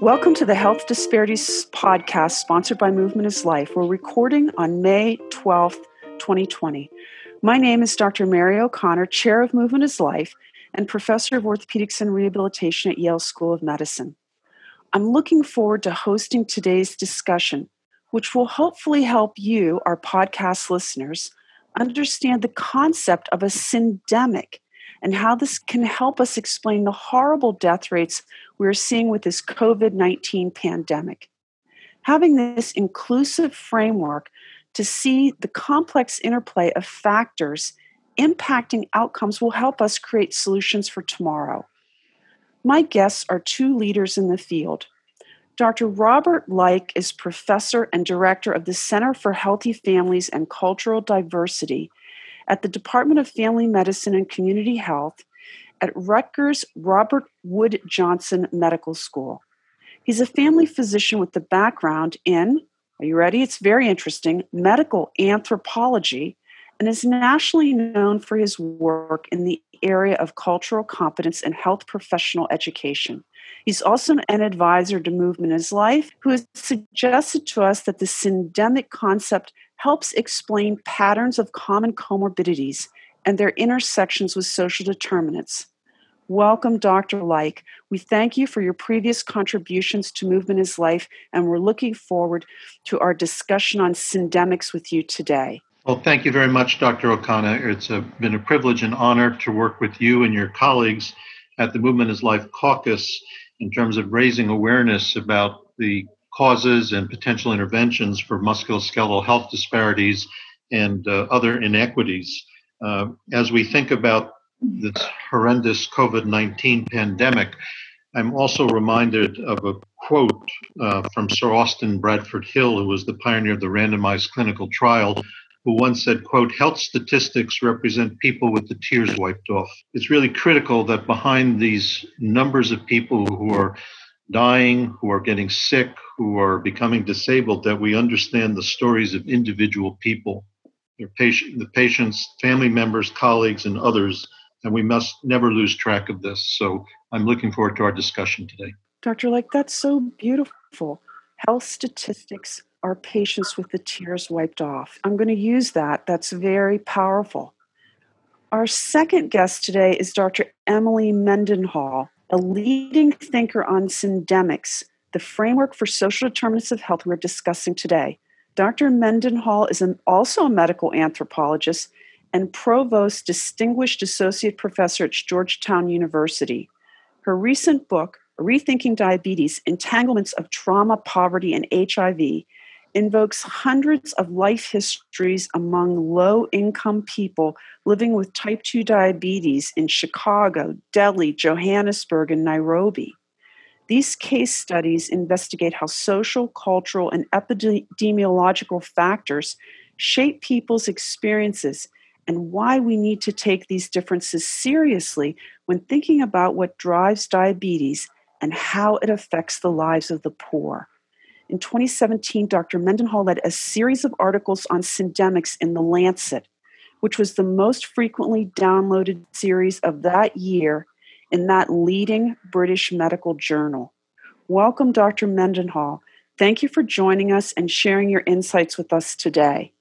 Welcome to the Health Disparities Podcast, sponsored by Movement is Life. We're recording on May 12th, 2020. My name is Dr. Mary O'Connor, Chair of Movement is Life and Professor of Orthopedics and Rehabilitation at Yale School of Medicine. I'm looking forward to hosting today's discussion, which will hopefully help you, our podcast listeners, understand the concept of a syndemic and how this can help us explain the horrible death rates we're seeing with this COVID 19 pandemic. Having this inclusive framework to see the complex interplay of factors impacting outcomes will help us create solutions for tomorrow. My guests are two leaders in the field. Dr. Robert Like is professor and director of the Center for Healthy Families and Cultural Diversity at the Department of Family Medicine and Community Health at Rutgers Robert Wood Johnson Medical School. He's a family physician with the background in, are you ready? It's very interesting, medical anthropology, and is nationally known for his work in the area of cultural competence and health professional education. He's also an advisor to Movement is Life, who has suggested to us that the syndemic concept helps explain patterns of common comorbidities and their intersections with social determinants. Welcome, Dr. Like. We thank you for your previous contributions to Movement is Life, and we're looking forward to our discussion on syndemics with you today. Well, thank you very much, Dr. O'Connor. It's a, been a privilege and honor to work with you and your colleagues at the Movement is Life caucus in terms of raising awareness about the causes and potential interventions for musculoskeletal health disparities and uh, other inequities. Uh, as we think about this horrendous COVID 19 pandemic, I'm also reminded of a quote uh, from Sir Austin Bradford Hill, who was the pioneer of the randomized clinical trial, who once said, quote, health statistics represent people with the tears wiped off. It's really critical that behind these numbers of people who are dying, who are getting sick, who are becoming disabled, that we understand the stories of individual people, their patient, the patients, family members, colleagues, and others, and we must never lose track of this. So I'm looking forward to our discussion today. Dr. Like, that's so beautiful. Health statistics are patients with the tears wiped off. I'm going to use that. That's very powerful. Our second guest today is Dr. Emily Mendenhall a leading thinker on syndemics, the framework for social determinants of health we're discussing today. Dr. Mendenhall is an, also a medical anthropologist and provost distinguished associate professor at Georgetown University. Her recent book, Rethinking Diabetes Entanglements of Trauma, Poverty, and HIV, invokes hundreds of life histories among low income people living with type 2 diabetes in Chicago, Delhi, Johannesburg, and Nairobi. These case studies investigate how social, cultural, and epidemiological factors shape people's experiences and why we need to take these differences seriously when thinking about what drives diabetes and how it affects the lives of the poor. In 2017, Dr. Mendenhall led a series of articles on syndemics in The Lancet, which was the most frequently downloaded series of that year in that leading British medical journal. Welcome, Dr. Mendenhall. Thank you for joining us and sharing your insights with us today.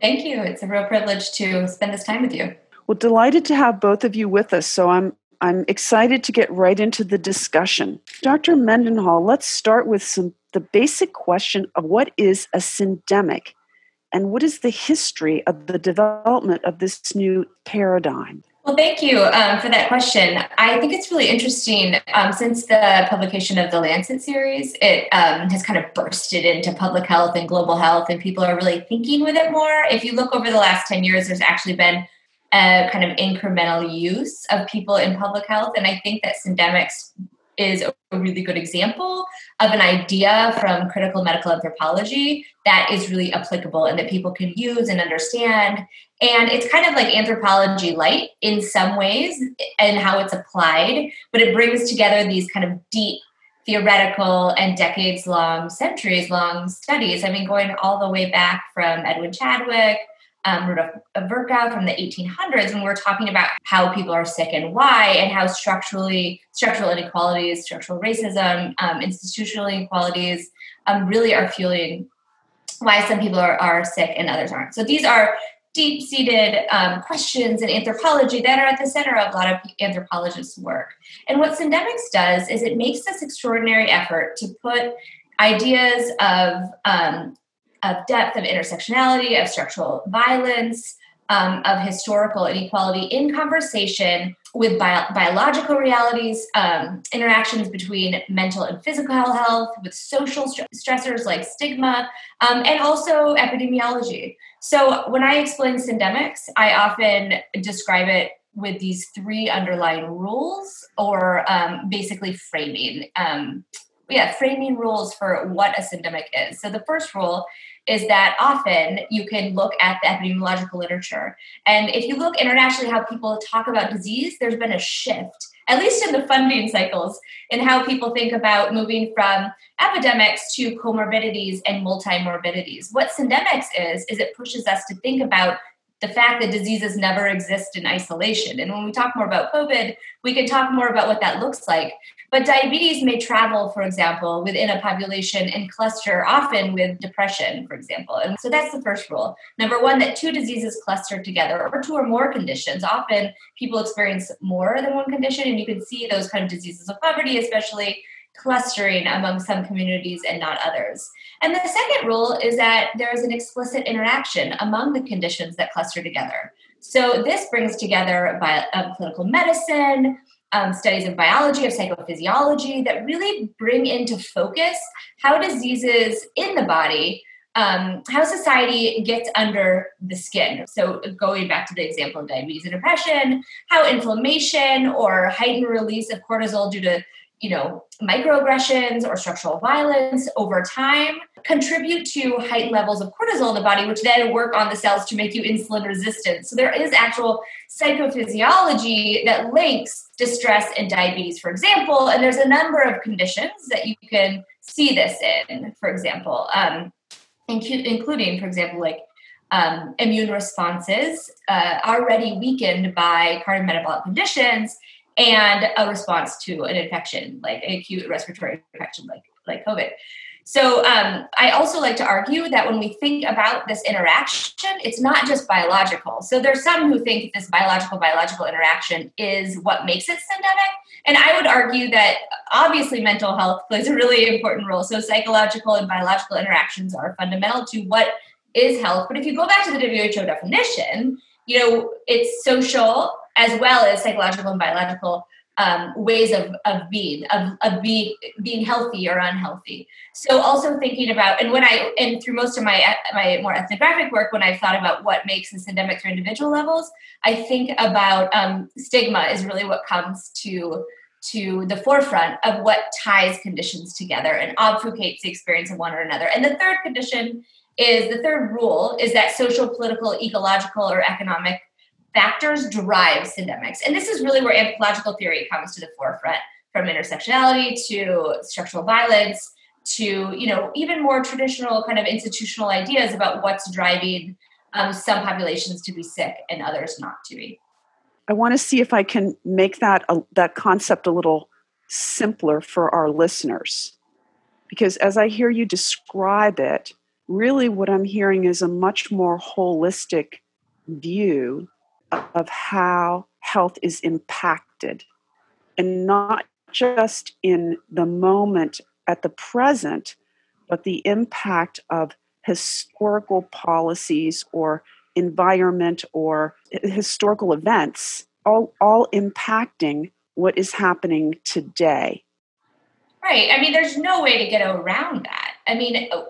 Thank you. It's a real privilege to spend this time with you. Well, delighted to have both of you with us. So I'm I'm excited to get right into the discussion. Dr. Mendenhall, let's start with some the basic question of what is a syndemic and what is the history of the development of this new paradigm? Well, thank you um, for that question. I think it's really interesting. Um, since the publication of the Lancet series, it um, has kind of bursted into public health and global health, and people are really thinking with it more. If you look over the last 10 years, there's actually been a kind of incremental use of people in public health. And I think that syndemics is a really good example of an idea from critical medical anthropology that is really applicable and that people can use and understand. And it's kind of like anthropology light in some ways and how it's applied, but it brings together these kind of deep theoretical and decades long, centuries long studies. I mean, going all the way back from Edwin Chadwick um, Rudolf Virchow from the 1800s when we're talking about how people are sick and why, and how structurally structural inequalities, structural racism, um, institutional inequalities um, really are fueling why some people are, are sick and others aren't. So these are deep seated um, questions in anthropology that are at the center of a lot of anthropologists' work. And what Syndemics does is it makes this extraordinary effort to put ideas of, um, of depth, of intersectionality, of structural violence, um, of historical inequality in conversation with bio- biological realities, um, interactions between mental and physical health, with social st- stressors like stigma, um, and also epidemiology. So when I explain syndemics, I often describe it with these three underlying rules, or um, basically framing. Um, yeah, framing rules for what a syndemic is. So the first rule is that often you can look at the epidemiological literature. And if you look internationally how people talk about disease, there's been a shift, at least in the funding cycles, in how people think about moving from epidemics to comorbidities and multimorbidities. What syndemics is, is it pushes us to think about the fact that diseases never exist in isolation. And when we talk more about COVID, we can talk more about what that looks like. But diabetes may travel, for example, within a population and cluster often with depression, for example. And so that's the first rule. Number one, that two diseases cluster together or two or more conditions. Often people experience more than one condition, and you can see those kind of diseases of poverty, especially clustering among some communities and not others. And the second rule is that there is an explicit interaction among the conditions that cluster together. So this brings together um, clinical medicine, um, studies of biology, of psychophysiology that really bring into focus how diseases in the body, um, how society gets under the skin. So, going back to the example of diabetes and depression, how inflammation or heightened release of cortisol due to you know, microaggressions or structural violence over time contribute to heightened levels of cortisol in the body, which then work on the cells to make you insulin resistant. So there is actual psychophysiology that links distress and diabetes, for example. And there's a number of conditions that you can see this in, for example, um, including, for example, like um, immune responses uh, already weakened by cardiometabolic conditions and a response to an infection, like acute respiratory infection, like like COVID. So um, I also like to argue that when we think about this interaction, it's not just biological. So there's some who think this biological biological interaction is what makes it syndemic, and I would argue that obviously mental health plays a really important role. So psychological and biological interactions are fundamental to what is health. But if you go back to the WHO definition, you know it's social as well as psychological and biological um, ways of, of being, of, of being, being healthy or unhealthy. So also thinking about, and when I, and through most of my, my more ethnographic work, when I've thought about what makes this endemic through individual levels, I think about um, stigma is really what comes to to the forefront of what ties conditions together and obfuscates the experience of one or another. And the third condition is the third rule is that social, political, ecological, or economic factors drive syndemics. And this is really where anthropological theory comes to the forefront from intersectionality to structural violence to you know even more traditional kind of institutional ideas about what's driving um, some populations to be sick and others not to be i want to see if i can make that a, that concept a little simpler for our listeners because as i hear you describe it really what i'm hearing is a much more holistic view of how health is impacted and not just in the moment at the present, but the impact of historical policies or environment or historical events, all, all impacting what is happening today. Right. I mean, there's no way to get around that. I mean, uh,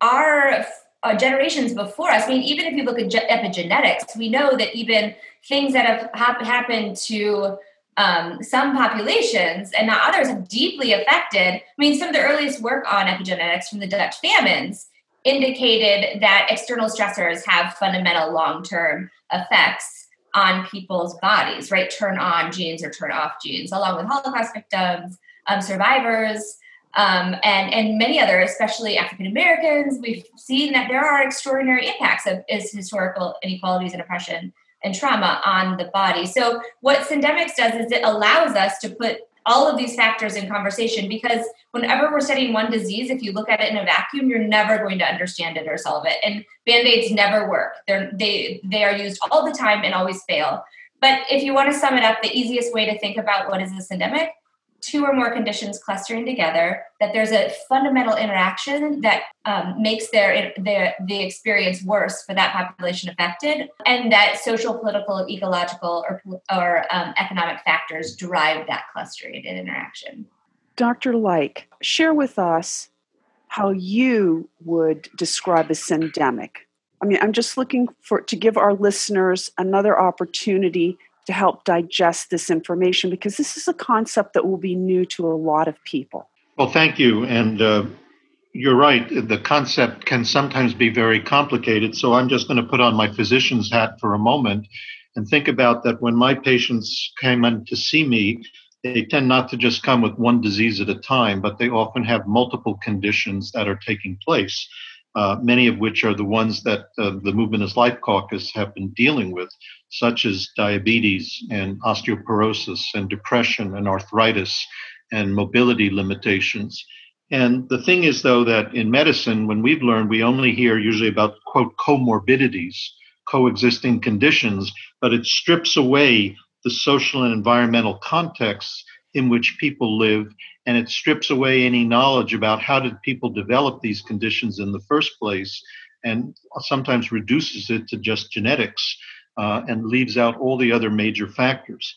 our uh, generations before us. I mean, even if you look at ge- epigenetics, we know that even things that have hap- happened to um, some populations and not others have deeply affected. I mean, some of the earliest work on epigenetics from the Dutch famines indicated that external stressors have fundamental long term effects on people's bodies, right? Turn on genes or turn off genes, along with Holocaust victims, um, survivors, um, and and many other, especially African Americans. We've seen that there are extraordinary impacts of is historical inequalities and oppression and trauma on the body. So what Syndemics does is it allows us to put all of these factors in conversation because whenever we're studying one disease, if you look at it in a vacuum, you're never going to understand it or solve it. And band-aids never work. They're they they are used all the time and always fail. But if you want to sum it up, the easiest way to think about what is a syndemic two or more conditions clustering together, that there's a fundamental interaction that um, makes their, their the experience worse for that population affected, and that social, political, ecological, or, or um, economic factors drive that clustering interaction. Dr. Like, share with us how you would describe a syndemic. I mean, I'm just looking for to give our listeners another opportunity to help digest this information because this is a concept that will be new to a lot of people. Well, thank you. And uh, you're right. The concept can sometimes be very complicated. So I'm just going to put on my physician's hat for a moment and think about that when my patients came in to see me, they tend not to just come with one disease at a time, but they often have multiple conditions that are taking place uh, many of which are the ones that uh, the Movement is Life caucus have been dealing with, such as diabetes and osteoporosis and depression and arthritis and mobility limitations. And the thing is, though, that in medicine, when we've learned, we only hear usually about, quote, comorbidities, coexisting conditions, but it strips away the social and environmental contexts in which people live and it strips away any knowledge about how did people develop these conditions in the first place and sometimes reduces it to just genetics uh, and leaves out all the other major factors.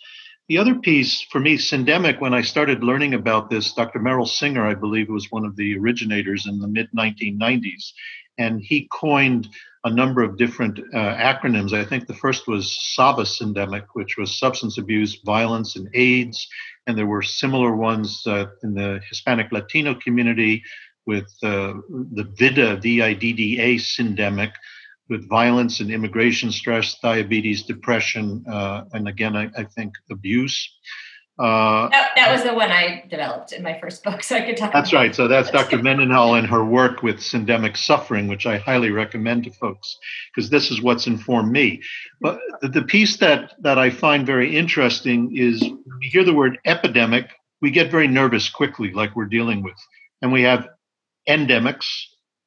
The other piece for me syndemic when i started learning about this dr merrill singer i believe was one of the originators in the mid 1990s and he coined a number of different uh, acronyms. I think the first was SAVA syndemic, which was substance abuse, violence, and AIDS and there were similar ones uh, in the Hispanic Latino community with uh, the VIDDA, V-I-D-D-A syndemic, with violence and immigration stress, diabetes, depression, uh, and again, I, I think abuse. Uh, that, that, was the one I developed in my first book, so I could talk. That's right. So that's Dr. Mendenhall and her work with syndemic suffering, which I highly recommend to folks because this is what's informed me. But the piece that that I find very interesting is when we hear the word epidemic, we get very nervous quickly, like we're dealing with, and we have endemics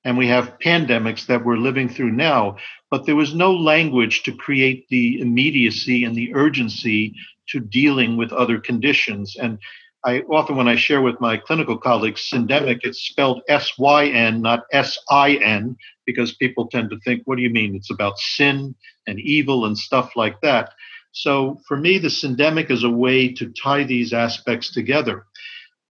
and we have pandemics that we're living through now. But there was no language to create the immediacy and the urgency to dealing with other conditions. And I often, when I share with my clinical colleagues, syndemic, it's spelled S Y N, not S I N, because people tend to think, what do you mean? It's about sin and evil and stuff like that. So for me, the syndemic is a way to tie these aspects together.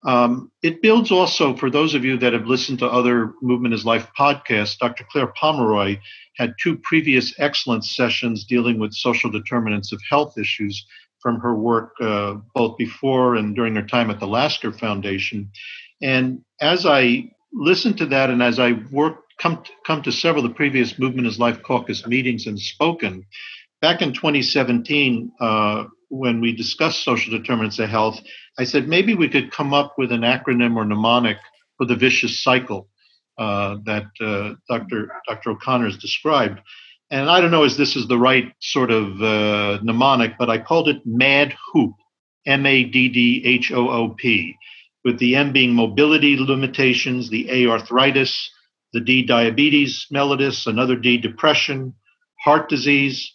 Um, it builds also for those of you that have listened to other Movement is Life podcasts. Dr. Claire Pomeroy had two previous excellent sessions dealing with social determinants of health issues from her work uh, both before and during her time at the Lasker Foundation. And as I listened to that and as I worked, come to, come to several of the previous Movement is Life caucus meetings and spoken, back in 2017, uh, when we discussed social determinants of health, I said maybe we could come up with an acronym or mnemonic for the vicious cycle uh, that uh, Dr. Dr. O'Connor has described and I don't know if this is the right sort of uh, mnemonic, but I called it MAD Hoop, M A D D H O O P, with the M being mobility limitations, the A arthritis, the D diabetes mellitus, another D depression, heart disease,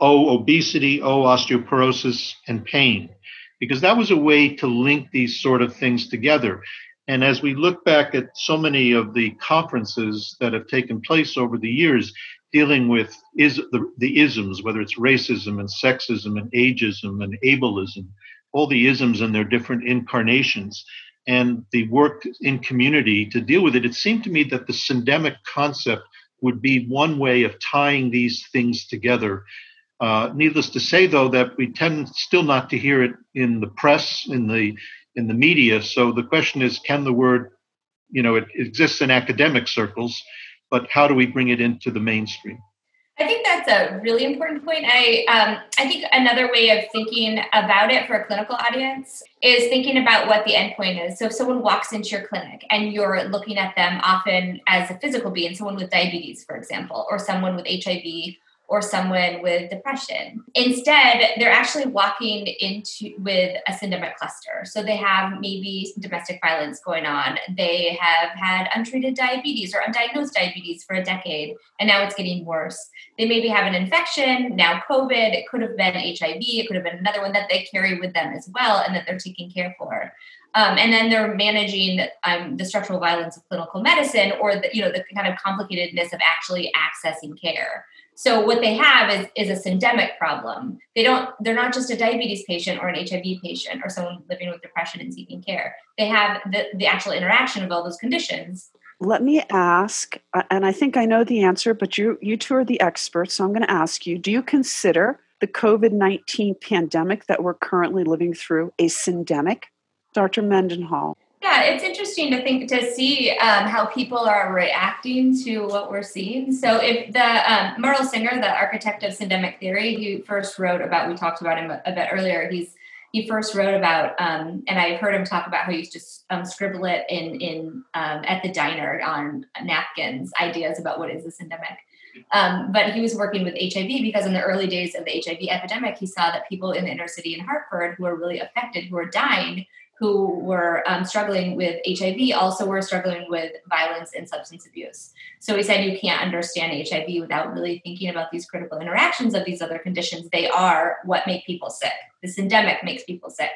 O obesity, O osteoporosis, and pain. Because that was a way to link these sort of things together. And as we look back at so many of the conferences that have taken place over the years, dealing with is the, the isms, whether it's racism and sexism and ageism and ableism, all the isms and their different incarnations, and the work in community to deal with it, it seemed to me that the syndemic concept would be one way of tying these things together. Uh, needless to say, though, that we tend still not to hear it in the press, in the in the media. So the question is, can the word, you know, it exists in academic circles, but how do we bring it into the mainstream? I think that's a really important point. I um, I think another way of thinking about it for a clinical audience is thinking about what the endpoint is. So if someone walks into your clinic and you're looking at them often as a physical being, someone with diabetes, for example, or someone with HIV or someone with depression. Instead, they're actually walking into with a syndemic cluster. So they have maybe domestic violence going on. They have had untreated diabetes or undiagnosed diabetes for a decade, and now it's getting worse. They maybe have an infection, now COVID. It could have been HIV. It could have been another one that they carry with them as well, and that they're taking care for. Um, and then they're managing um, the structural violence of clinical medicine or the, you know the kind of complicatedness of actually accessing care so what they have is, is a syndemic problem. They don't, they're not just a diabetes patient or an HIV patient or someone living with depression and seeking care. They have the, the actual interaction of all those conditions. Let me ask, uh, and I think I know the answer, but you, you two are the experts, so I'm going to ask you, do you consider the COVID-19 pandemic that we're currently living through a syndemic? Dr. Mendenhall. Yeah, it's interesting to think to see um, how people are reacting to what we're seeing. So, if the um, Merrill Singer, the architect of syndemic theory, he first wrote about, we talked about him a, bit earlier. He's he first wrote about, um, and I've heard him talk about how he used to um, scribble it in in um, at the diner on napkins, ideas about what is a syndemic. Um, but he was working with HIV because in the early days of the HIV epidemic, he saw that people in the inner city in Hartford who were really affected, who were dying, who were um, struggling with HIV also were struggling with violence and substance abuse. So he said you can't understand HIV without really thinking about these critical interactions of these other conditions. They are what make people sick. This endemic makes people sick.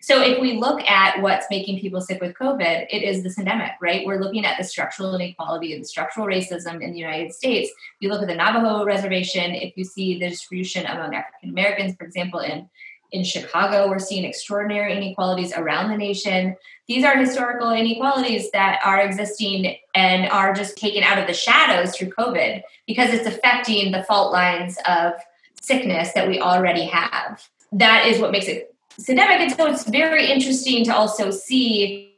So if we look at what's making people sick with COVID, it is this endemic, right? We're looking at the structural inequality and structural racism in the United States. If you look at the Navajo reservation, if you see the distribution among African Americans, for example, in in Chicago, we're seeing extraordinary inequalities around the nation. These are historical inequalities that are existing and are just taken out of the shadows through COVID because it's affecting the fault lines of sickness that we already have. That is what makes it syndemic. And so it's very interesting to also see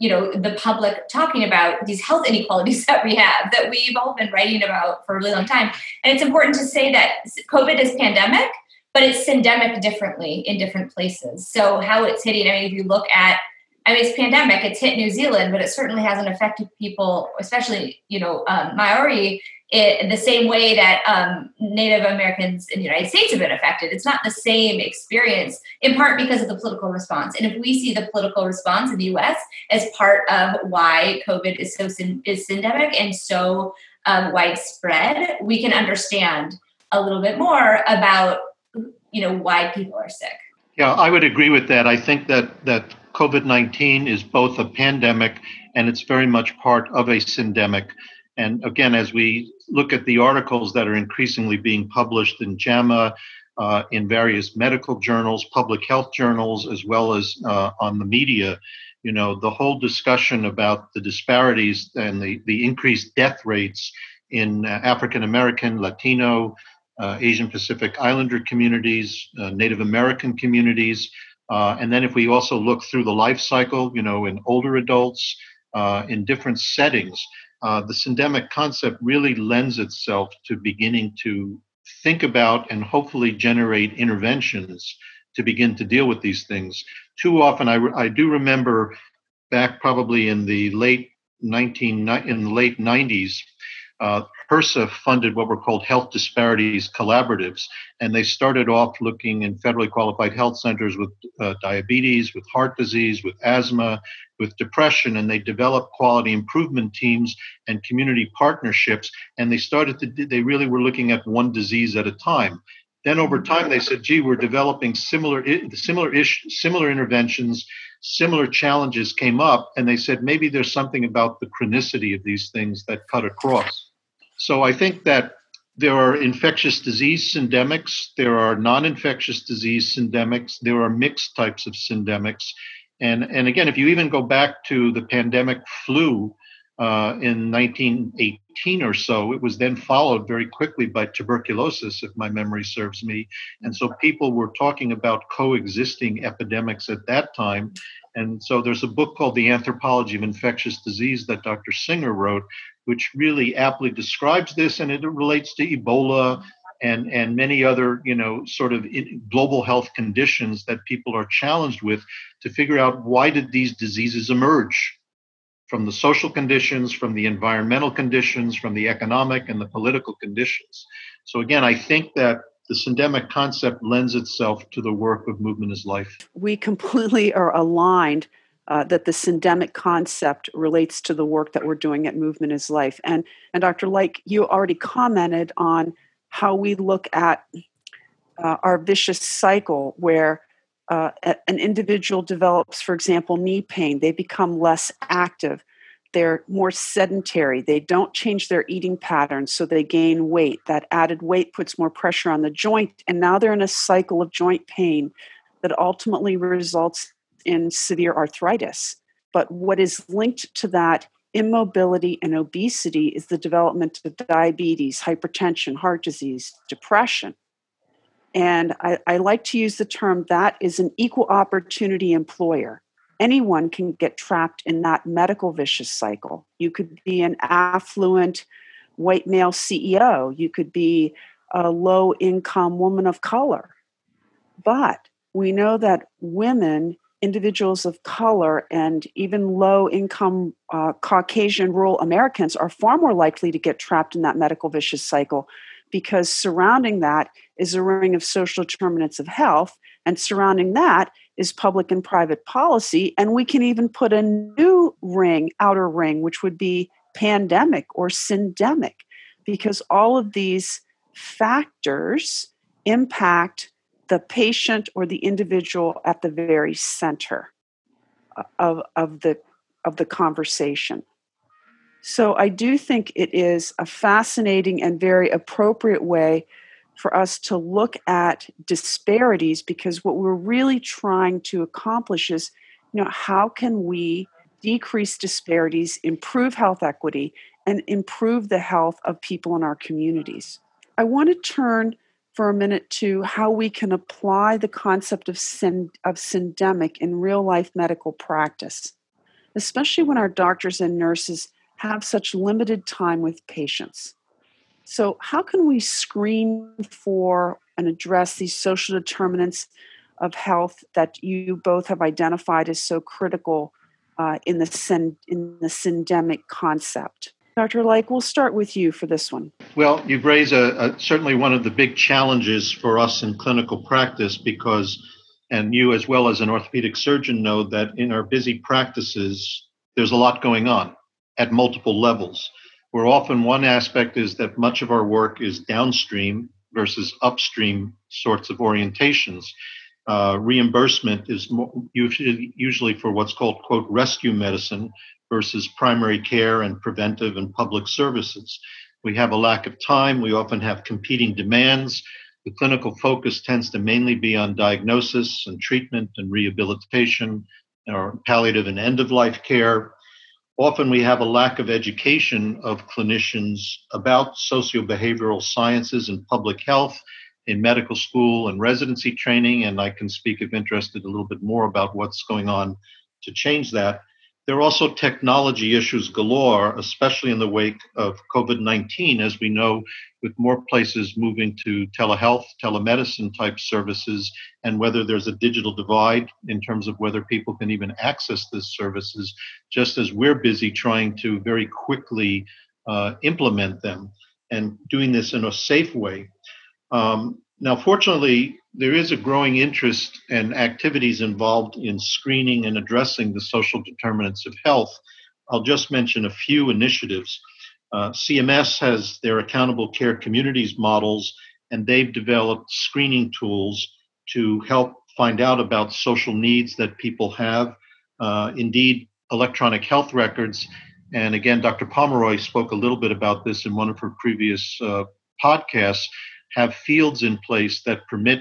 you know the public talking about these health inequalities that we have that we've all been writing about for a really long time and it's important to say that covid is pandemic but it's endemic differently in different places. So how it's hitting, I mean, if you look at, I mean, it's pandemic, it's hit New Zealand, but it certainly hasn't affected people, especially, you know, um, Maori, it, the same way that um, Native Americans in the United States have been affected. It's not the same experience, in part because of the political response. And if we see the political response in the U.S. as part of why COVID is so is endemic and so um, widespread, we can understand a little bit more about you know why people are sick. Yeah i would agree with that. I think that that covid-19 is both a pandemic and it's very much part of a syndemic. And again as we look at the articles that are increasingly being published in jama uh, in various medical journals public health journals as well as uh, on the media you know the whole discussion about the disparities and the, the increased death rates in uh, african american latino Asian Pacific Islander communities, uh, Native American communities. Uh, and then if we also look through the life cycle, you know, in older adults, uh, in different settings, uh, the syndemic concept really lends itself to beginning to think about and hopefully generate interventions to begin to deal with these things. Too often, I, I do remember back probably in the late 19 in the late 90s, uh, HRSA funded what were called health disparities collaboratives, and they started off looking in federally qualified health centers with uh, diabetes, with heart disease, with asthma, with depression, and they developed quality improvement teams and community partnerships. And they started to, they really were looking at one disease at a time. Then over time, they said, "Gee, we're developing similar, similar ish, similar interventions." Similar challenges came up, and they said maybe there's something about the chronicity of these things that cut across. So I think that there are infectious disease syndemics, there are non infectious disease syndemics, there are mixed types of syndemics. And, and again, if you even go back to the pandemic flu uh, in 1918 or so, it was then followed very quickly by tuberculosis, if my memory serves me. And so people were talking about coexisting epidemics at that time. And so there's a book called The Anthropology of Infectious Disease that Dr. Singer wrote, which really aptly describes this, and it relates to Ebola and and many other you know sort of global health conditions that people are challenged with to figure out why did these diseases emerge from the social conditions from the environmental conditions from the economic and the political conditions. So again i think that the syndemic concept lends itself to the work of movement is life. We completely are aligned uh, that the syndemic concept relates to the work that we're doing at movement is life. And and dr like you already commented on how we look at uh, our vicious cycle where uh, an individual develops, for example, knee pain, they become less active, they're more sedentary, they don't change their eating patterns, so they gain weight. That added weight puts more pressure on the joint, and now they're in a cycle of joint pain that ultimately results in severe arthritis. But what is linked to that immobility and obesity is the development of diabetes, hypertension, heart disease, depression. And I, I, like to use the term that is an equal opportunity employer. Anyone can get trapped in that medical vicious cycle. You could be an affluent white male CEO, you could be a low income woman of color. But we know that women individuals of color and even low income uh, Caucasian rural Americans are far more likely to get trapped in that medical vicious cycle because surrounding that is a ring of social determinants of health, and surrounding that is public and private policy. And we can even put a new ring, outer ring, which would be pandemic or syndemic, because all of these factors impact the patient or the individual at the very center of, of the of the conversation. So I do think it is a fascinating and very appropriate way for us to look at disparities because what we're really trying to accomplish is you know how can we decrease disparities improve health equity and improve the health of people in our communities i want to turn for a minute to how we can apply the concept of, syn- of syndemic in real life medical practice, especially when our doctors and nurses have such limited time with patients. So, how can we screen for and address these social determinants of health that you both have identified as so critical uh, in, the in the syndemic concept? Dr. Like, we'll start with you for this one. Well, you've raised a, a, certainly one of the big challenges for us in clinical practice because, and you as well as an orthopedic surgeon know that in our busy practices, there's a lot going on at multiple levels. Where often one aspect is that much of our work is downstream versus upstream sorts of orientations. Uh, reimbursement is usually, usually for what's called, quote, rescue medicine, versus primary care and preventive and public services. We have a lack of time. We often have competing demands. The clinical focus tends to mainly be on diagnosis and treatment and rehabilitation or palliative and end of life care. Often we have a lack of education of clinicians about sociobehavioral sciences and public health in medical school and residency training. And I can speak, if interested, a little bit more about what's going on to change that. There are also technology issues galore, especially in the wake of COVID 19, as we know, with more places moving to telehealth, telemedicine type services, and whether there's a digital divide in terms of whether people can even access these services, just as we're busy trying to very quickly uh, implement them and doing this in a safe way. Um, now, fortunately, there is a growing interest and activities involved in screening and addressing the social determinants of health. I'll just mention a few initiatives. Uh, CMS has their accountable care communities models, and they've developed screening tools to help find out about social needs that people have. Uh, indeed, electronic health records, and again, Dr. Pomeroy spoke a little bit about this in one of her previous uh, podcasts have fields in place that permit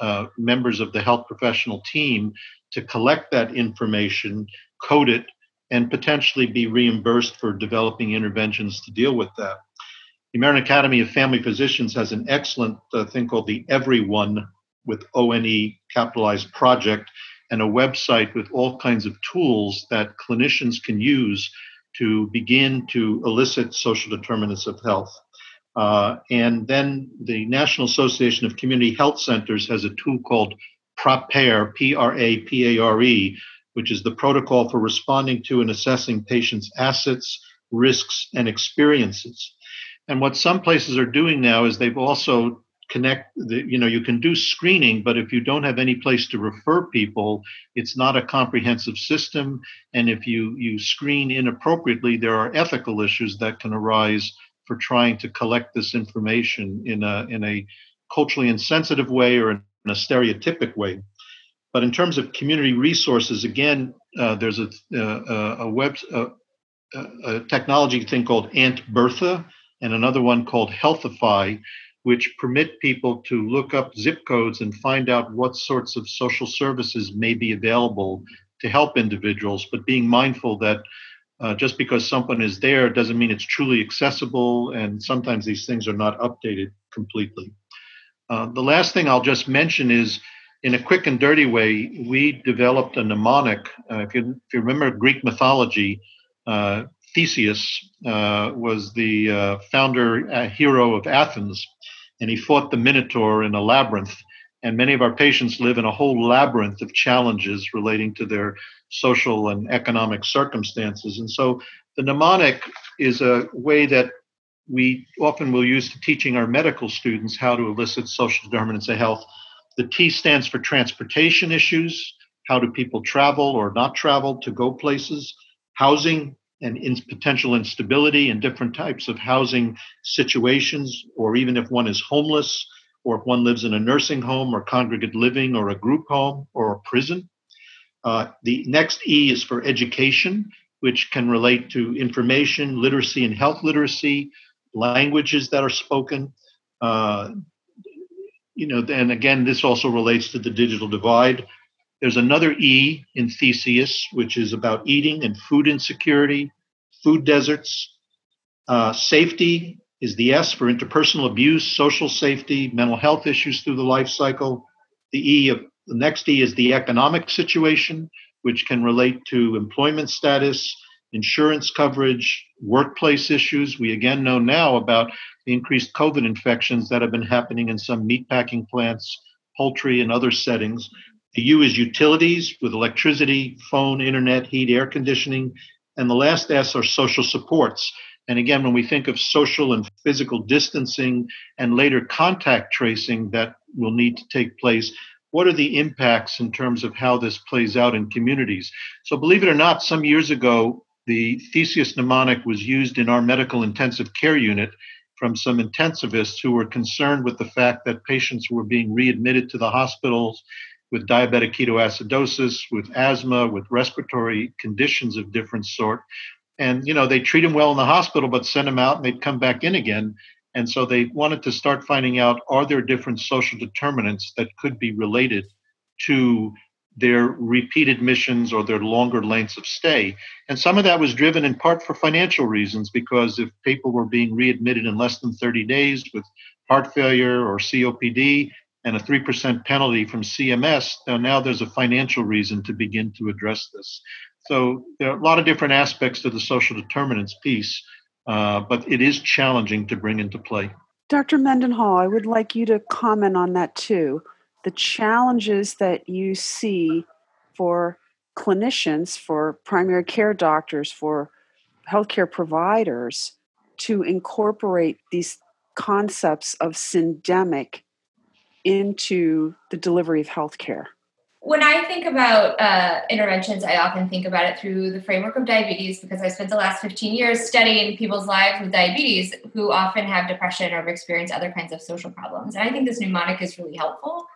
uh, members of the health professional team to collect that information, code it, and potentially be reimbursed for developing interventions to deal with that. The American Academy of Family Physicians has an excellent uh, thing called the Everyone with ONE capitalized project and a website with all kinds of tools that clinicians can use to begin to elicit social determinants of health. Uh, and then the National Association of Community Health Centers has a tool called PRAPARE, P R A P A R E, which is the protocol for responding to and assessing patients' assets, risks, and experiences. And what some places are doing now is they've also connect the, you know you can do screening but if you don't have any place to refer people it's not a comprehensive system and if you you screen inappropriately there are ethical issues that can arise for trying to collect this information in a in a culturally insensitive way or in a stereotypic way. But in terms of community resources again uh, there's a, uh, a web a, a technology thing called aunt bertha and another one called healthify which permit people to look up zip codes and find out what sorts of social services may be available to help individuals, but being mindful that uh, just because someone is there doesn't mean it's truly accessible, and sometimes these things are not updated completely. Uh, the last thing I'll just mention is in a quick and dirty way, we developed a mnemonic. Uh, if, you, if, you, remember Greek mythology, uh, Theseus uh, was the founder hero of Athens and he fought the Minotaur in a labyrinth. And many of our patients live in a whole labyrinth of challenges relating to their social and economic circumstances. And so the mnemonic is a way that we often will use to teaching our medical students how to elicit social determinants of health. The T stands for transportation issues. How do people travel or not travel to go places? Housing, and in potential instability in different types of housing situations, or even if one is homeless, or if one lives in a nursing home or congregate living or a group home or a prison. Uh, the next E is for education, which can relate to information, literacy, and health literacy, languages that are spoken. Uh, you know, and again, this also relates to the digital divide. There's another E in Theseus, which is about eating and food insecurity, food deserts. Uh, safety is the S for interpersonal abuse, social safety, mental health issues through the life cycle. The E of the next E is the economic situation, which can relate to employment status, insurance coverage, workplace issues. We again know now about the increased COVID infections that have been happening in some meatpacking plants, poultry, and other settings. The U is utilities with electricity, phone, internet, heat, air conditioning. And the last S are social supports. And again, when we think of social and physical distancing and later contact tracing that will need to take place, what are the impacts in terms of how this plays out in communities? So, believe it or not, some years ago, the Theseus mnemonic was used in our medical intensive care unit from some intensivists who were concerned with the fact that patients were being readmitted to the hospitals with diabetic ketoacidosis, with asthma, with respiratory conditions of different sort. And you know, they treat them well in the hospital, but send them out and they'd come back in again. And so they wanted to start finding out are there different social determinants that could be related to their repeat admissions or their longer lengths of stay. And some of that was driven in part for financial reasons, because if people were being readmitted in less than 30 days with heart failure or COPD, and a 3% penalty from CMS, now there's a financial reason to begin to address this. So there are a lot of different aspects to the social determinants piece, uh, but it is challenging to bring into play. Dr. Mendenhall, I would like you to comment on that too. The challenges that you see for clinicians, for primary care doctors, for healthcare providers to incorporate these concepts of syndemic into the delivery of healthcare? When I think about uh, interventions, I often think about it through the framework of diabetes because I spent the last 15 years studying people's lives with diabetes who often have depression or experience other kinds of social problems. And I think this mnemonic is really helpful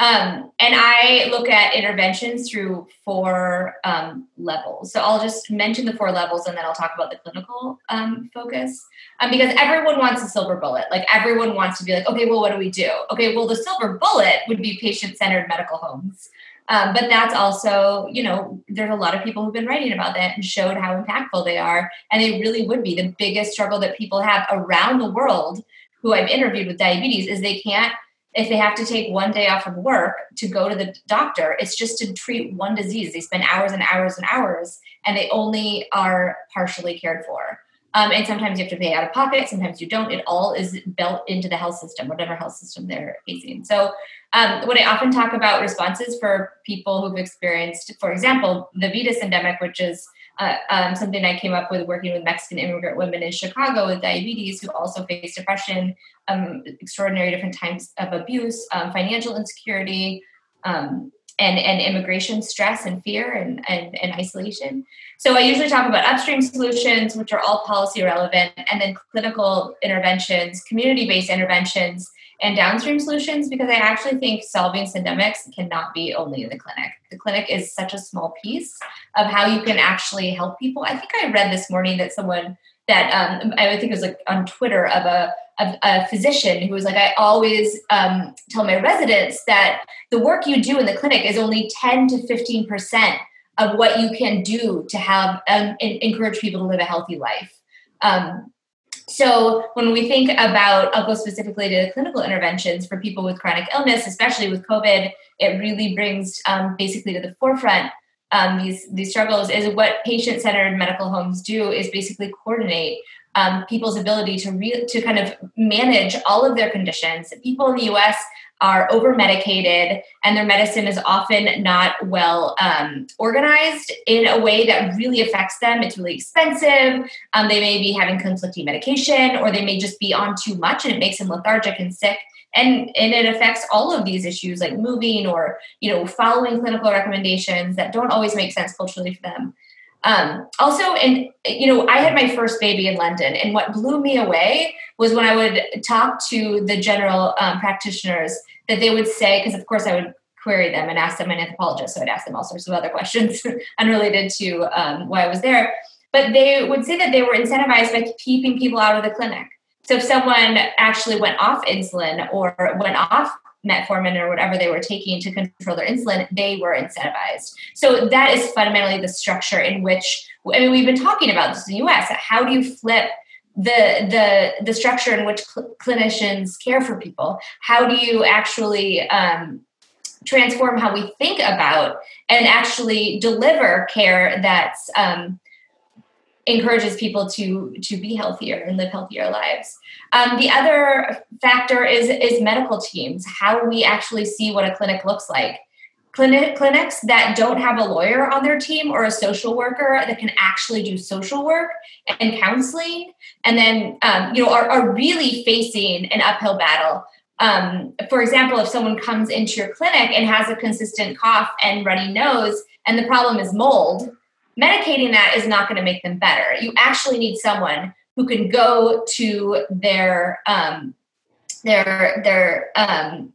um, and I look at interventions through four um, levels. So I'll just mention the four levels and then I'll talk about the clinical um, focus. Um, because everyone wants a silver bullet. Like everyone wants to be like, okay, well, what do we do? Okay, well, the silver bullet would be patient centered medical homes. Um, but that's also, you know, there's a lot of people who've been writing about that and showed how impactful they are. And they really would be. The biggest struggle that people have around the world who I've interviewed with diabetes is they can't if they have to take one day off of work to go to the doctor, it's just to treat one disease. They spend hours and hours and hours, and they only are partially cared for. Um, and sometimes you have to pay out of pocket, sometimes you don't. It all is built into the health system, whatever health system they're facing. So, um, when I often talk about responses for people who've experienced, for example, the VIDDA syndemic, which is uh, um, something I came up with working with Mexican immigrant women in Chicago with diabetes who also face depression, um, extraordinary different types of abuse, um, financial insecurity, um, and, and immigration stress and fear and, and, and isolation. So I usually talk about upstream solutions, which are all policy relevant, and then clinical interventions, community based interventions and downstream solutions because I actually think solving syndemics cannot be only in the clinic. The clinic is such a small piece of how you can actually help people. I think I read this morning that someone that um, I think it was like on Twitter of a, of a physician who was like, I always um, tell my residents that the work you do in the clinic is only 10 to 15 percent of what you can do to have um, encourage people to live a healthy life. Um, so when we think about, I'll go specifically to the clinical interventions for people with chronic illness, especially with COVID, it really brings um, basically to the forefront um, these these struggles. Is what patient centered medical homes do is basically coordinate um, people's ability to re- to kind of manage all of their conditions. People in the U.S are over medicated and their medicine is often not well um, organized in a way that really affects them. It's really expensive. Um, they may be having conflicting medication or they may just be on too much and it makes them lethargic and sick. And, and it affects all of these issues like moving or you know following clinical recommendations that don't always make sense culturally for them um, also, and you know, I had my first baby in London, and what blew me away was when I would talk to the general um, practitioners that they would say, because of course I would query them and ask them an anthropologist, so I'd ask them all sorts of other questions unrelated to um, why I was there. But they would say that they were incentivized by keeping people out of the clinic. So if someone actually went off insulin or went off metformin or whatever they were taking to control their insulin, they were incentivized. So that is fundamentally the structure in which I mean we've been talking about this in the US. How do you flip the the the structure in which cl- clinicians care for people? How do you actually um, transform how we think about and actually deliver care that's um, encourages people to to be healthier and live healthier lives. Um, the other factor is is medical teams, how we actually see what a clinic looks like. Clinic, clinics that don't have a lawyer on their team or a social worker that can actually do social work and counseling, and then um, you know are, are really facing an uphill battle. Um, for example, if someone comes into your clinic and has a consistent cough and runny nose, and the problem is mold, medicating that is not going to make them better. You actually need someone who can go to their um, their their um,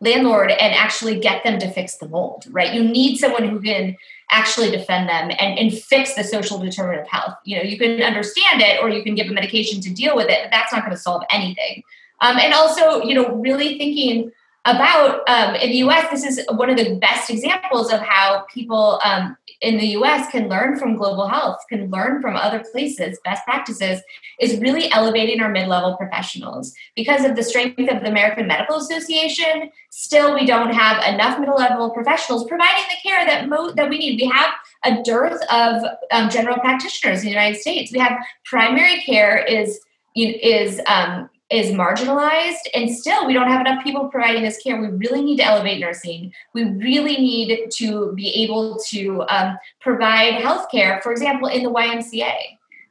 landlord and actually get them to fix the mold. Right? You need someone who can actually defend them and, and fix the social determinant of health. You know, you can understand it or you can give a medication to deal with it, but that's not going to solve anything. Um, and also, you know, really thinking about um, in the US, this is one of the best examples of how people um, in the US can learn from global health, can learn from other places, best practices, is really elevating our mid level professionals. Because of the strength of the American Medical Association, still we don't have enough middle level professionals providing the care that, mo- that we need. We have a dearth of um, general practitioners in the United States. We have primary care is is um, is marginalized and still we don't have enough people providing this care. We really need to elevate nursing. We really need to be able to um, provide health care for example in the ymca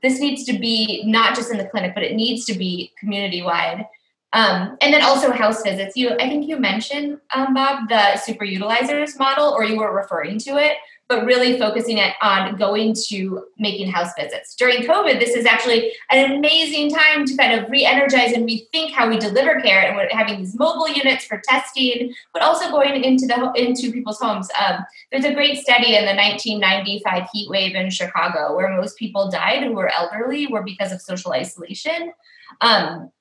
this needs to be not just in the clinic but it needs to be community wide um, and then also house visits. You i think you mentioned um, bob the super utilizers model or you were referring to it but really focusing it on going to making house visits. During COVID, this is actually an amazing time to kind of re-energize and rethink how we deliver care, and having these mobile units for testing, but also going into the into people's homes. Um, there's a great study in the 1995 heat wave in Chicago where most people died who were elderly were because of social isolation. Um,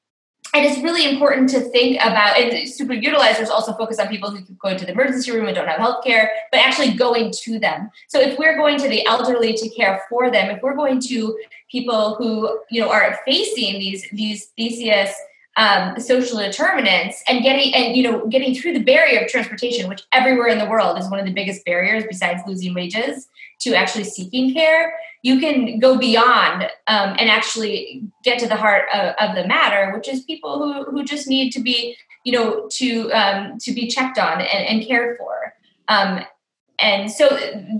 and it's really important to think about and super utilizers also focus on people who go to the emergency room and don't have health care but actually going to them. So if we're going to the elderly to care for them if we're going to people who you know are facing these these theseus um, social determinants and getting and you know getting through the barrier of transportation which everywhere in the world is one of the biggest barriers besides losing wages to actually seeking care you can go beyond um, and actually get to the heart of, of, the matter which is people who, who just need to be you know to um, to be checked on and, and cared for um, and so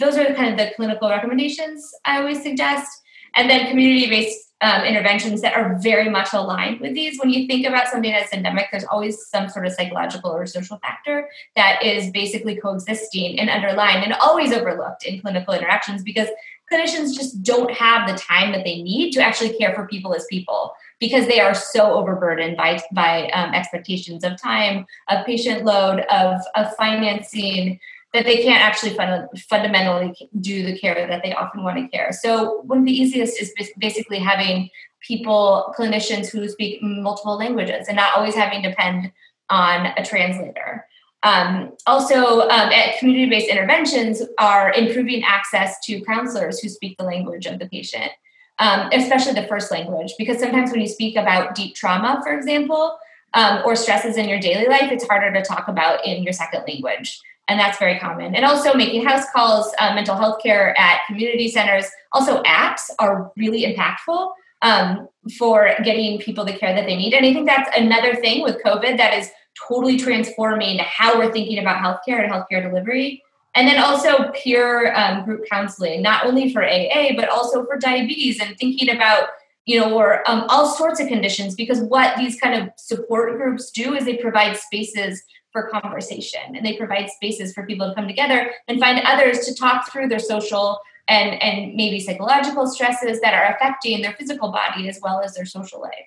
those are kind of the clinical recommendations i always suggest and then community-based um, interventions that are very much aligned with these. When you think about something that's endemic, there's always some sort of psychological or social factor that is basically coexisting and underlying and always overlooked in clinical interactions because clinicians just don't have the time that they need to actually care for people as people because they are so overburdened by by um, expectations of time, of patient load, of of financing, that they can't actually fund- fundamentally do the care that they often want to care. So one of the easiest is basically having people, clinicians who speak multiple languages and not always having to depend on a translator. Um, also, um, at community-based interventions are improving access to counselors who speak the language of the patient, um, especially the first language, because sometimes when you speak about deep trauma, for example, um, or stresses in your daily life, it's harder to talk about in your second language and that's very common. And also making house calls, uh, mental health care at community centers, also apps are really impactful um, for getting people the care that they need. And I think that's another thing with COVID that is totally transforming how we're thinking about healthcare and healthcare delivery. And then also peer um, group counseling, not only for AA, but also for diabetes and thinking about you know, or um, all sorts of conditions, because what these kind of support groups do is they provide spaces for conversation and they provide spaces for people to come together and find others to talk through their social and and maybe psychological stresses that are affecting their physical body as well as their social life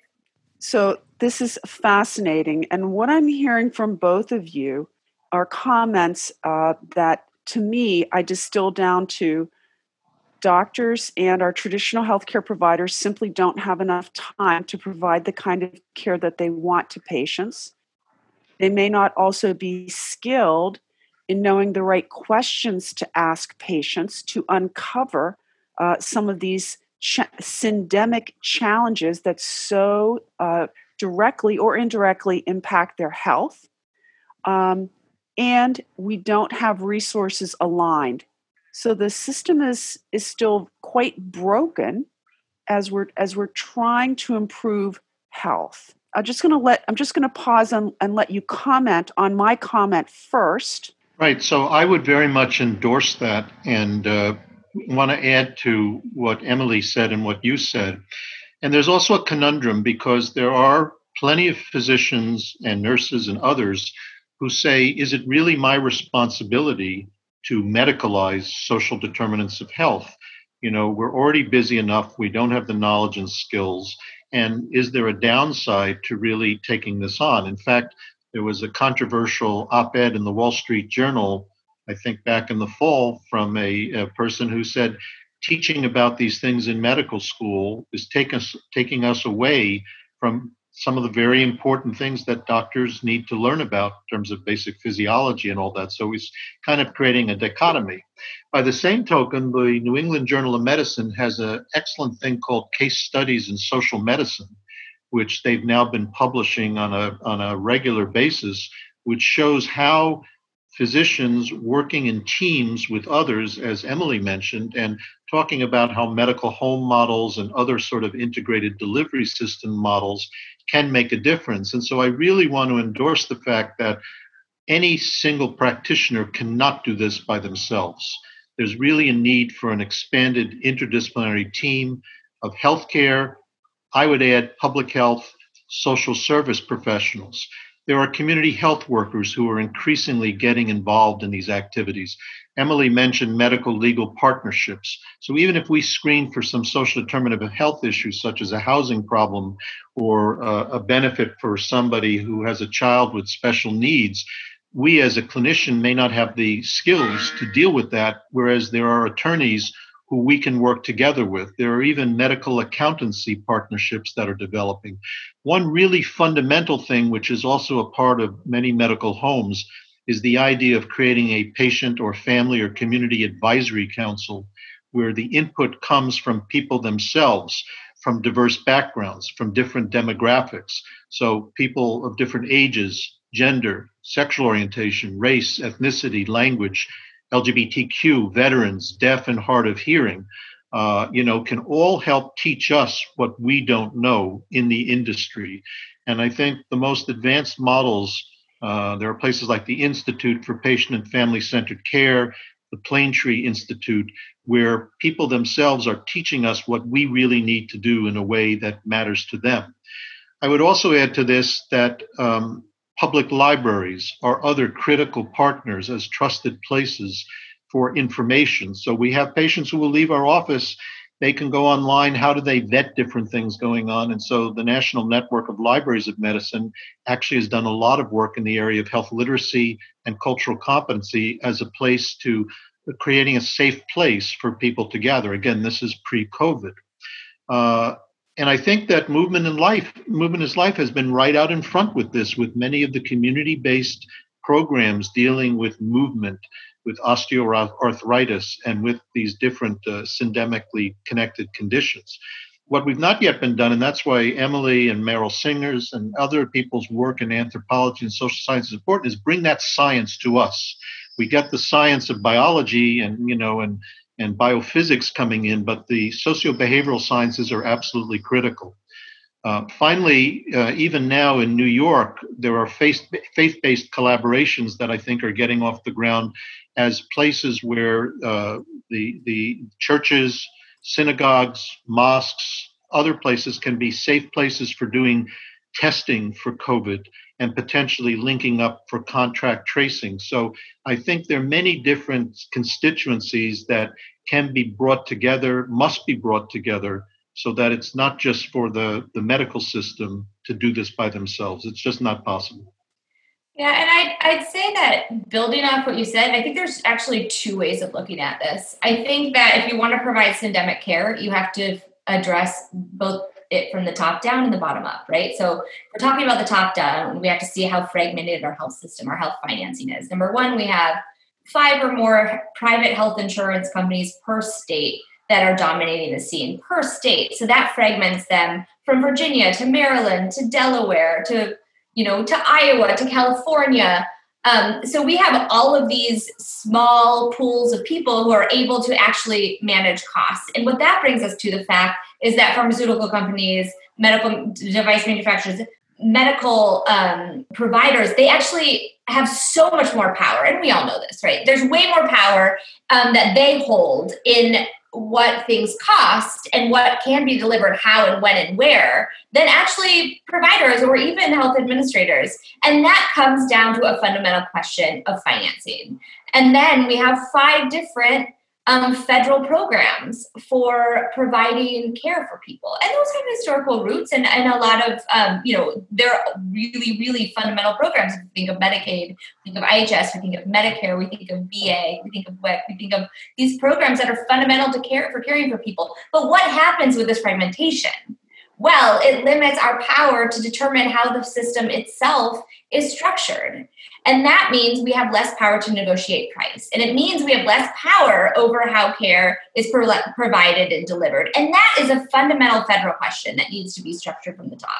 so this is fascinating and what i'm hearing from both of you are comments uh, that to me i distill down to doctors and our traditional healthcare providers simply don't have enough time to provide the kind of care that they want to patients. They may not also be skilled in knowing the right questions to ask patients to uncover uh, some of these ch- syndemic challenges that so uh, directly or indirectly impact their health. Um, and we don't have resources aligned. So the system is, is still quite broken as we're, as we're trying to improve health. I'm just going to let I'm just going to pause and, and let you comment on my comment first. Right. So I would very much endorse that and uh, want to add to what Emily said and what you said. And there's also a conundrum because there are plenty of physicians and nurses and others who say, is it really my responsibility to medicalize social determinants of health? You know, we're already busy enough, we don't have the knowledge and skills. And is there a downside to really taking this on? In fact, there was a controversial op ed in the Wall Street Journal, I think back in the fall, from a, a person who said, teaching about these things in medical school is take us, taking us away from some of the very important things that doctors need to learn about in terms of basic physiology and all that. So he's kind of creating a dichotomy. By the same token, the New England Journal of Medicine has an excellent thing called Case Studies in Social Medicine, which they've now been publishing on a, on a regular basis, which shows how physicians working in teams with others, as Emily mentioned, and talking about how medical home models and other sort of integrated delivery system models can make a difference. And so I really want to endorse the fact that any single practitioner cannot do this by themselves. There's really a need for an expanded interdisciplinary team of healthcare. I would add public health, social service professionals. There are community health workers who are increasingly getting involved in these activities. Emily mentioned medical legal partnerships. So even if we screen for some social determinant of health issues, such as a housing problem or uh, a benefit for somebody who has a child with special needs, we as a clinician may not have the skills to deal with that, whereas there are attorneys who we can work together with. There are even medical accountancy partnerships that are developing. One really fundamental thing, which is also a part of many medical homes, is the idea of creating a patient or family or community advisory council where the input comes from people themselves from diverse backgrounds, from different demographics. So, people of different ages, gender, sexual orientation, race, ethnicity, language, LGBTQ, veterans, deaf and hard of hearing, uh, you know, can all help teach us what we don't know in the industry. And I think the most advanced models, uh, there are places like the Institute for Patient and Family Centered Care, the Planetree Institute, where people themselves are teaching us what we really need to do in a way that matters to them. I would also add to this that um, public libraries are other critical partners as trusted places for information. So we have patients who will leave our office. They can go online. How do they vet different things going on? And so the National Network of Libraries of Medicine actually has done a lot of work in the area of health literacy and cultural competency as a place to creating a safe place for people to gather. Again, this is pre-COVID. Uh, and I think that movement in life, movement is life, has been right out in front with this, with many of the community-based programs dealing with movement, with osteoarthritis, and with these different uh, syndemically connected conditions. What we've not yet been done, and that's why Emily and Merrill Singer's and other people's work in anthropology and social science is important, is bring that science to us. We get the science of biology and you know and and biophysics coming in, but the socio-behavioral sciences are absolutely critical. Uh, finally, uh, even now in New York, there are faith based collaborations that I think are getting off the ground as places where uh, the, the churches, synagogues, mosques, other places can be safe places for doing testing for COVID and potentially linking up for contract tracing. So I think there are many different constituencies that can be brought together, must be brought together, so that it's not just for the, the medical system to do this by themselves. It's just not possible. Yeah, and I'd, I'd say that building off what you said, I think there's actually two ways of looking at this. I think that if you want to provide syndemic care, you have to address both it from the top down and the bottom up, right? So we're talking about the top down. We have to see how fragmented our health system, our health financing is. Number one, we have five or more private health insurance companies per state that are dominating the scene per state. So that fragments them from Virginia to Maryland to Delaware to you know to Iowa to California. Um, so we have all of these small pools of people who are able to actually manage costs. And what that brings us to the fact is that pharmaceutical companies, medical device manufacturers, medical um, providers, they actually have so much more power. And we all know this, right? There's way more power um, that they hold in what things cost and what can be delivered how and when and where than actually providers or even health administrators. And that comes down to a fundamental question of financing. And then we have five different um, federal programs for providing care for people. And those have historical roots and, and a lot of, um, you know, they're really, really fundamental programs. We think of Medicaid, we think of IHS, we think of Medicare, we think of VA, we think of WIC, we think of these programs that are fundamental to care for caring for people. But what happens with this fragmentation? Well, it limits our power to determine how the system itself is structured. And that means we have less power to negotiate price. And it means we have less power over how care is pro- provided and delivered. And that is a fundamental federal question that needs to be structured from the top.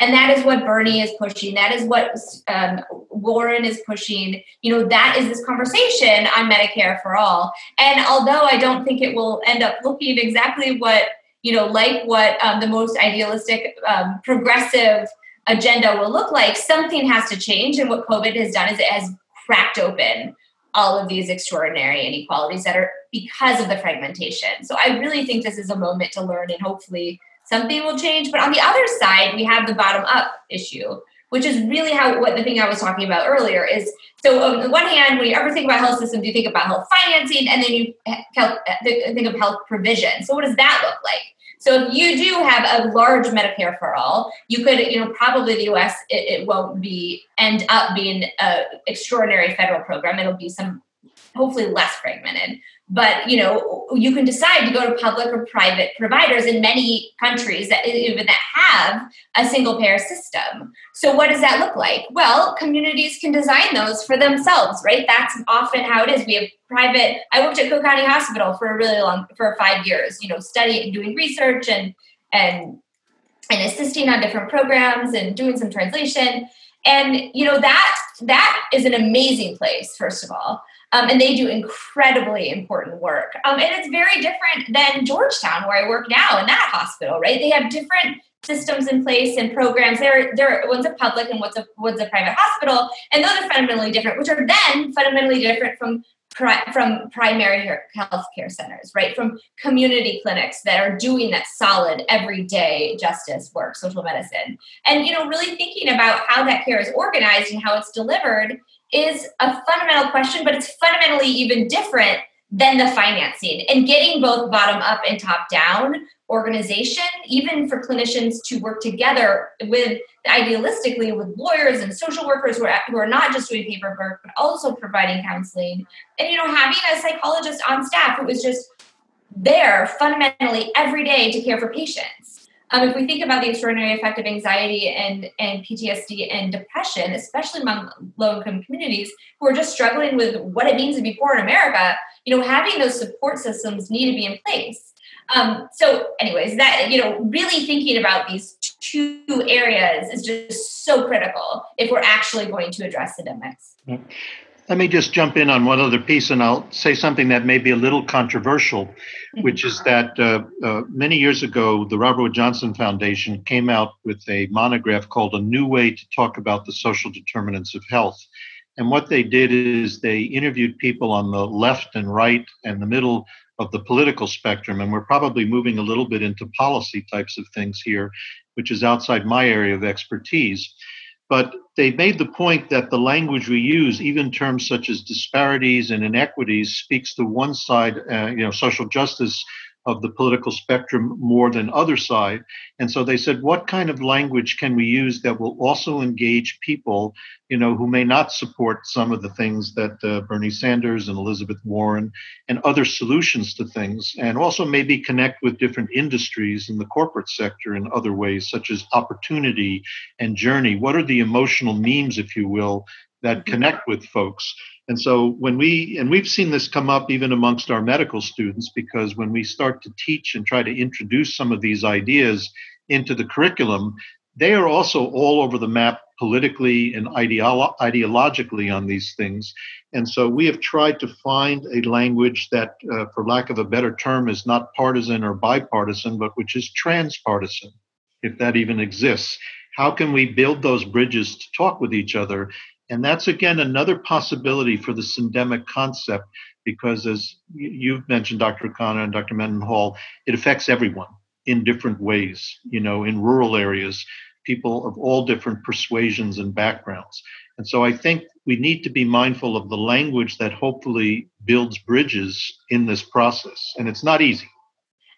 And that is what Bernie is pushing. That is what um, Warren is pushing. You know, that is this conversation on Medicare for all. And although I don't think it will end up looking exactly what, you know, like what um, the most idealistic, um, progressive agenda will look like, something has to change. And what COVID has done is it has cracked open all of these extraordinary inequalities that are because of the fragmentation. So I really think this is a moment to learn and hopefully something will change. But on the other side, we have the bottom up issue, which is really how what the thing I was talking about earlier is. So on the one hand, when you ever think about health systems, you think about health financing, and then you uh, think of health provision. So what does that look like? So if you do have a large Medicare for all, you could, you know, probably the U.S. it, it won't be end up being an extraordinary federal program. It'll be some hopefully less fragmented but you know you can decide to go to public or private providers in many countries that even that have a single payer system so what does that look like well communities can design those for themselves right that's often how it is we have private i worked at cook county hospital for a really long for five years you know studying doing research and and and assisting on different programs and doing some translation. And you know that that is an amazing place, first of all. Um, and they do incredibly important work. Um, and it's very different than Georgetown, where I work now in that hospital, right? They have different systems in place and programs. There, there one's a public and what's a what's a private hospital, and those are fundamentally different, which are then fundamentally different from from primary health care centers, right? From community clinics that are doing that solid everyday justice work, social medicine. And, you know, really thinking about how that care is organized and how it's delivered is a fundamental question, but it's fundamentally even different than the financing and getting both bottom up and top down organization, even for clinicians to work together with idealistically with lawyers and social workers who are, who are not just doing paperwork, but also providing counseling. And, you know, having a psychologist on staff who is just there fundamentally every day to care for patients. Um, if we think about the extraordinary effect of anxiety and, and PTSD and depression, especially among low income communities who are just struggling with what it means to be poor in America, you know, having those support systems need to be in place. Um, so, anyways, that you know, really thinking about these two areas is just so critical if we're actually going to address endemics. Let me just jump in on one other piece, and I'll say something that may be a little controversial, which is that uh, uh, many years ago, the Robert Wood Johnson Foundation came out with a monograph called A New Way to Talk About the Social Determinants of Health. And what they did is they interviewed people on the left and right and the middle of the political spectrum. And we're probably moving a little bit into policy types of things here, which is outside my area of expertise. But they made the point that the language we use, even terms such as disparities and inequities, speaks to one side, uh, you know, social justice of the political spectrum more than other side. And so they said, what kind of language can we use that will also engage people, you know, who may not support some of the things that uh, Bernie Sanders and Elizabeth Warren and other solutions to things, and also maybe connect with different industries in the corporate sector in other ways, such as opportunity and journey. What are the emotional memes, if you will, that mm-hmm. connect with folks? And so when we, and we've seen this come up even amongst our medical students, because when we start to teach and try to introduce some of these ideas into the curriculum, they are also all over the map politically and ideolo- ideologically on these things. And so we have tried to find a language that, uh, for lack of a better term, is not partisan or bipartisan, but which is transpartisan, if that even exists. How can we build those bridges to talk with each other and that's again another possibility for the syndemic concept, because as you've mentioned, Dr. O'Connor and Dr. Mendenhall, it affects everyone in different ways. You know, in rural areas, people of all different persuasions and backgrounds. And so I think we need to be mindful of the language that hopefully builds bridges in this process. And it's not easy.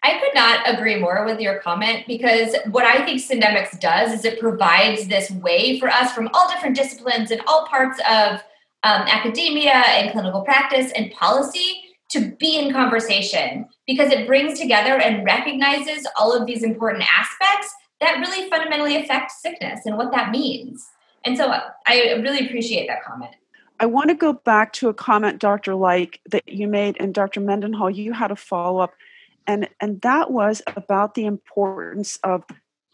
I could not agree more with your comment because what I think Syndemics does is it provides this way for us from all different disciplines and all parts of um, academia and clinical practice and policy to be in conversation because it brings together and recognizes all of these important aspects that really fundamentally affect sickness and what that means. And so I really appreciate that comment. I want to go back to a comment, Dr. Like, that you made, and Dr. Mendenhall, you had a follow up and and that was about the importance of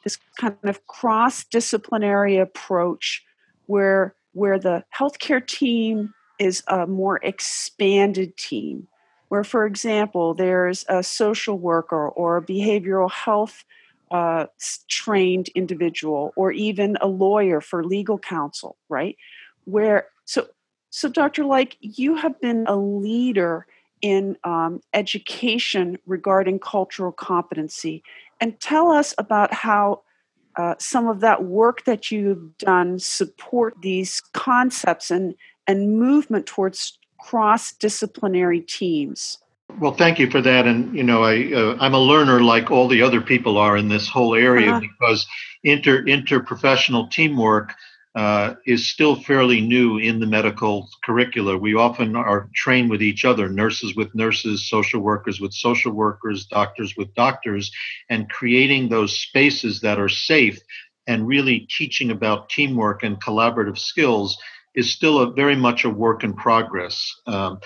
this kind of cross-disciplinary approach where where the healthcare team is a more expanded team where for example there's a social worker or a behavioral health uh, trained individual or even a lawyer for legal counsel right? Where so so dr like you have been a leader in um, education regarding cultural competency. And tell us about how uh, some of that work that you've done support these concepts and, and movement towards cross-disciplinary teams. Well thank you for that. And you know i uh, i'm a learner like all the other people are in this whole area uh-huh. because inter interprofessional teamwork uh, is still fairly new in the medical curricula. We often are trained with each other nurses with nurses, social workers with social workers, doctors with doctors, and creating those spaces that are safe and really teaching about teamwork and collaborative skills is still a very much a work in progress. Um,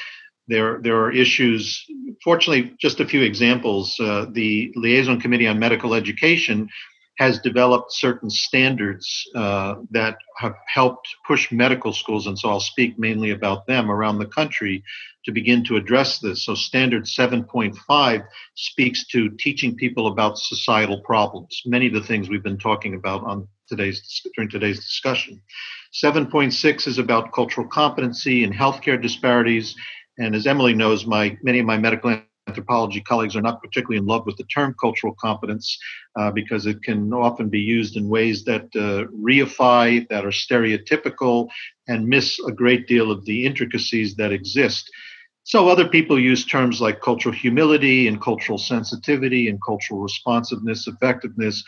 There, there are issues. Fortunately, just a few examples. Uh, the Liaison Committee on Medical Education has developed certain standards uh, that have helped push medical schools, and so I'll speak mainly about them around the country to begin to address this. So, Standard 7.5 speaks to teaching people about societal problems, many of the things we've been talking about on today's during today's discussion. 7.6 is about cultural competency and healthcare disparities. And as Emily knows, my many of my medical anthropology colleagues are not particularly in love with the term cultural competence uh, because it can often be used in ways that uh, reify, that are stereotypical, and miss a great deal of the intricacies that exist. So other people use terms like cultural humility and cultural sensitivity and cultural responsiveness, effectiveness.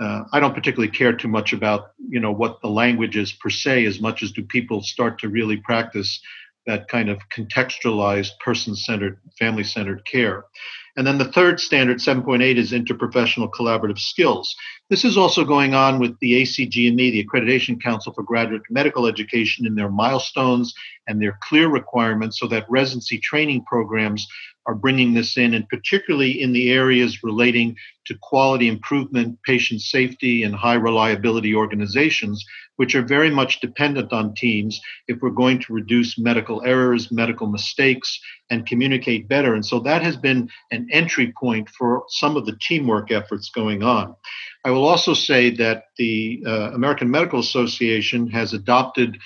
Uh, I don't particularly care too much about you know what the language is per se, as much as do people start to really practice that kind of contextualized, person centered, family centered care. And then the third standard, 7.8, is interprofessional collaborative skills. This is also going on with the ACGME, the Accreditation Council for Graduate Medical Education, in their milestones and their clear requirements so that residency training programs are bringing this in, and particularly in the areas relating to quality improvement, patient safety, and high reliability organizations, which are very much dependent on teams if we're going to reduce medical errors, medical mistakes, and communicate better. And so that has been an entry point for some of the teamwork efforts going on. I will also say that the uh, American Medical Association has adopted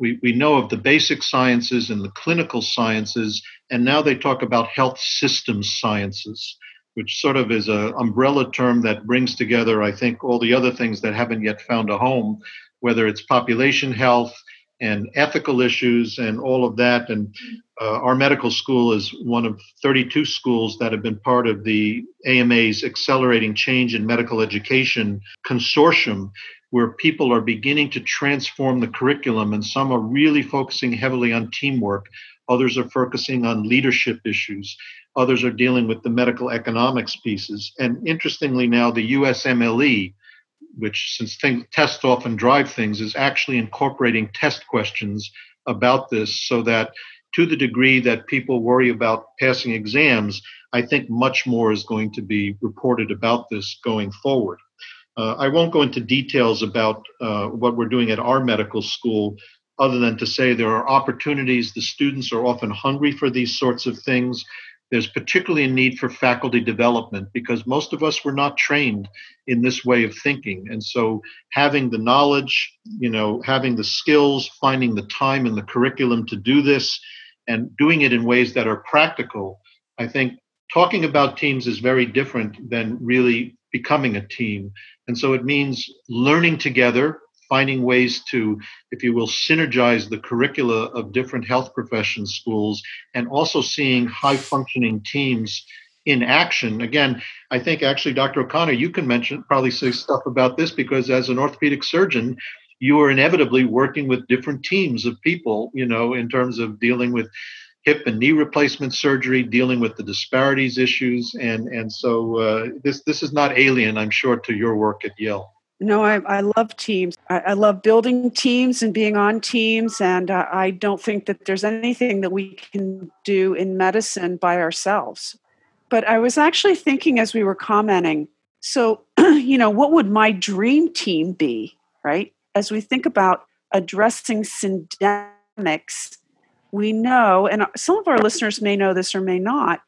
we, we know of the basic sciences and the clinical sciences, and now they talk about health systems sciences, which sort of is an umbrella term that brings together, I think, all the other things that haven't yet found a home, whether it's population health and ethical issues and all of that. And uh, our medical school is one of 32 schools that have been part of the AMA's Accelerating Change in Medical Education Consortium, where people are beginning to transform the curriculum, and some are really focusing heavily on teamwork. Others are focusing on leadership issues. Others are dealing with the medical economics pieces. And interestingly, now the USMLE, which since things, tests often drive things, is actually incorporating test questions about this so that to the degree that people worry about passing exams, I think much more is going to be reported about this going forward. Uh, I won't go into details about uh, what we're doing at our medical school, other than to say there are opportunities. The students are often hungry for these sorts of things. There's particularly a need for faculty development because most of us were not trained in this way of thinking. And so having the knowledge, you know, having the skills, finding the time in the curriculum to do this, and doing it in ways that are practical, I think talking about teams is very different than really becoming a team. And so it means learning together, finding ways to, if you will, synergize the curricula of different health profession schools, and also seeing high functioning teams in action. Again, I think actually, Dr. O'Connor, you can mention, probably say stuff about this because as an orthopedic surgeon, you are inevitably working with different teams of people, you know, in terms of dealing with hip and knee replacement surgery, dealing with the disparities issues, and and so uh, this this is not alien, I'm sure, to your work at Yale. No, I, I love teams. I, I, love building teams and being on teams, and uh, I don't think that there's anything that we can do in medicine by ourselves. But I was actually thinking as we were commenting. So, you know, what would my dream team be, right? As we think about addressing syndemics we know, and some of our listeners may know this or may not,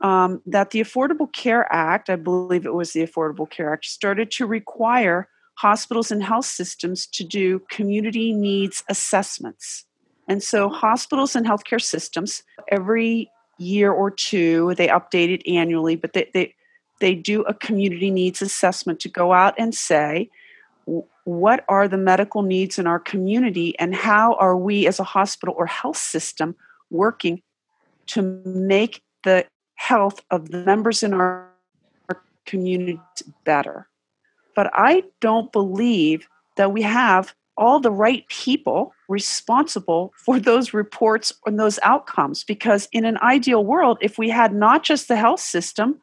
um, that the Affordable Care Act, I believe it was the Affordable Care Act, started to require hospitals and health systems to do community needs assessments. And so, hospitals and healthcare systems, every year or two, they update it annually, but they, they, they do a community needs assessment to go out and say, what are the medical needs in our community and how are we as a hospital or health system working to make the health of the members in our, community better but i don't believe that we have all the right people responsible for those reports and those outcomes. Because in an ideal world if we had not just the health system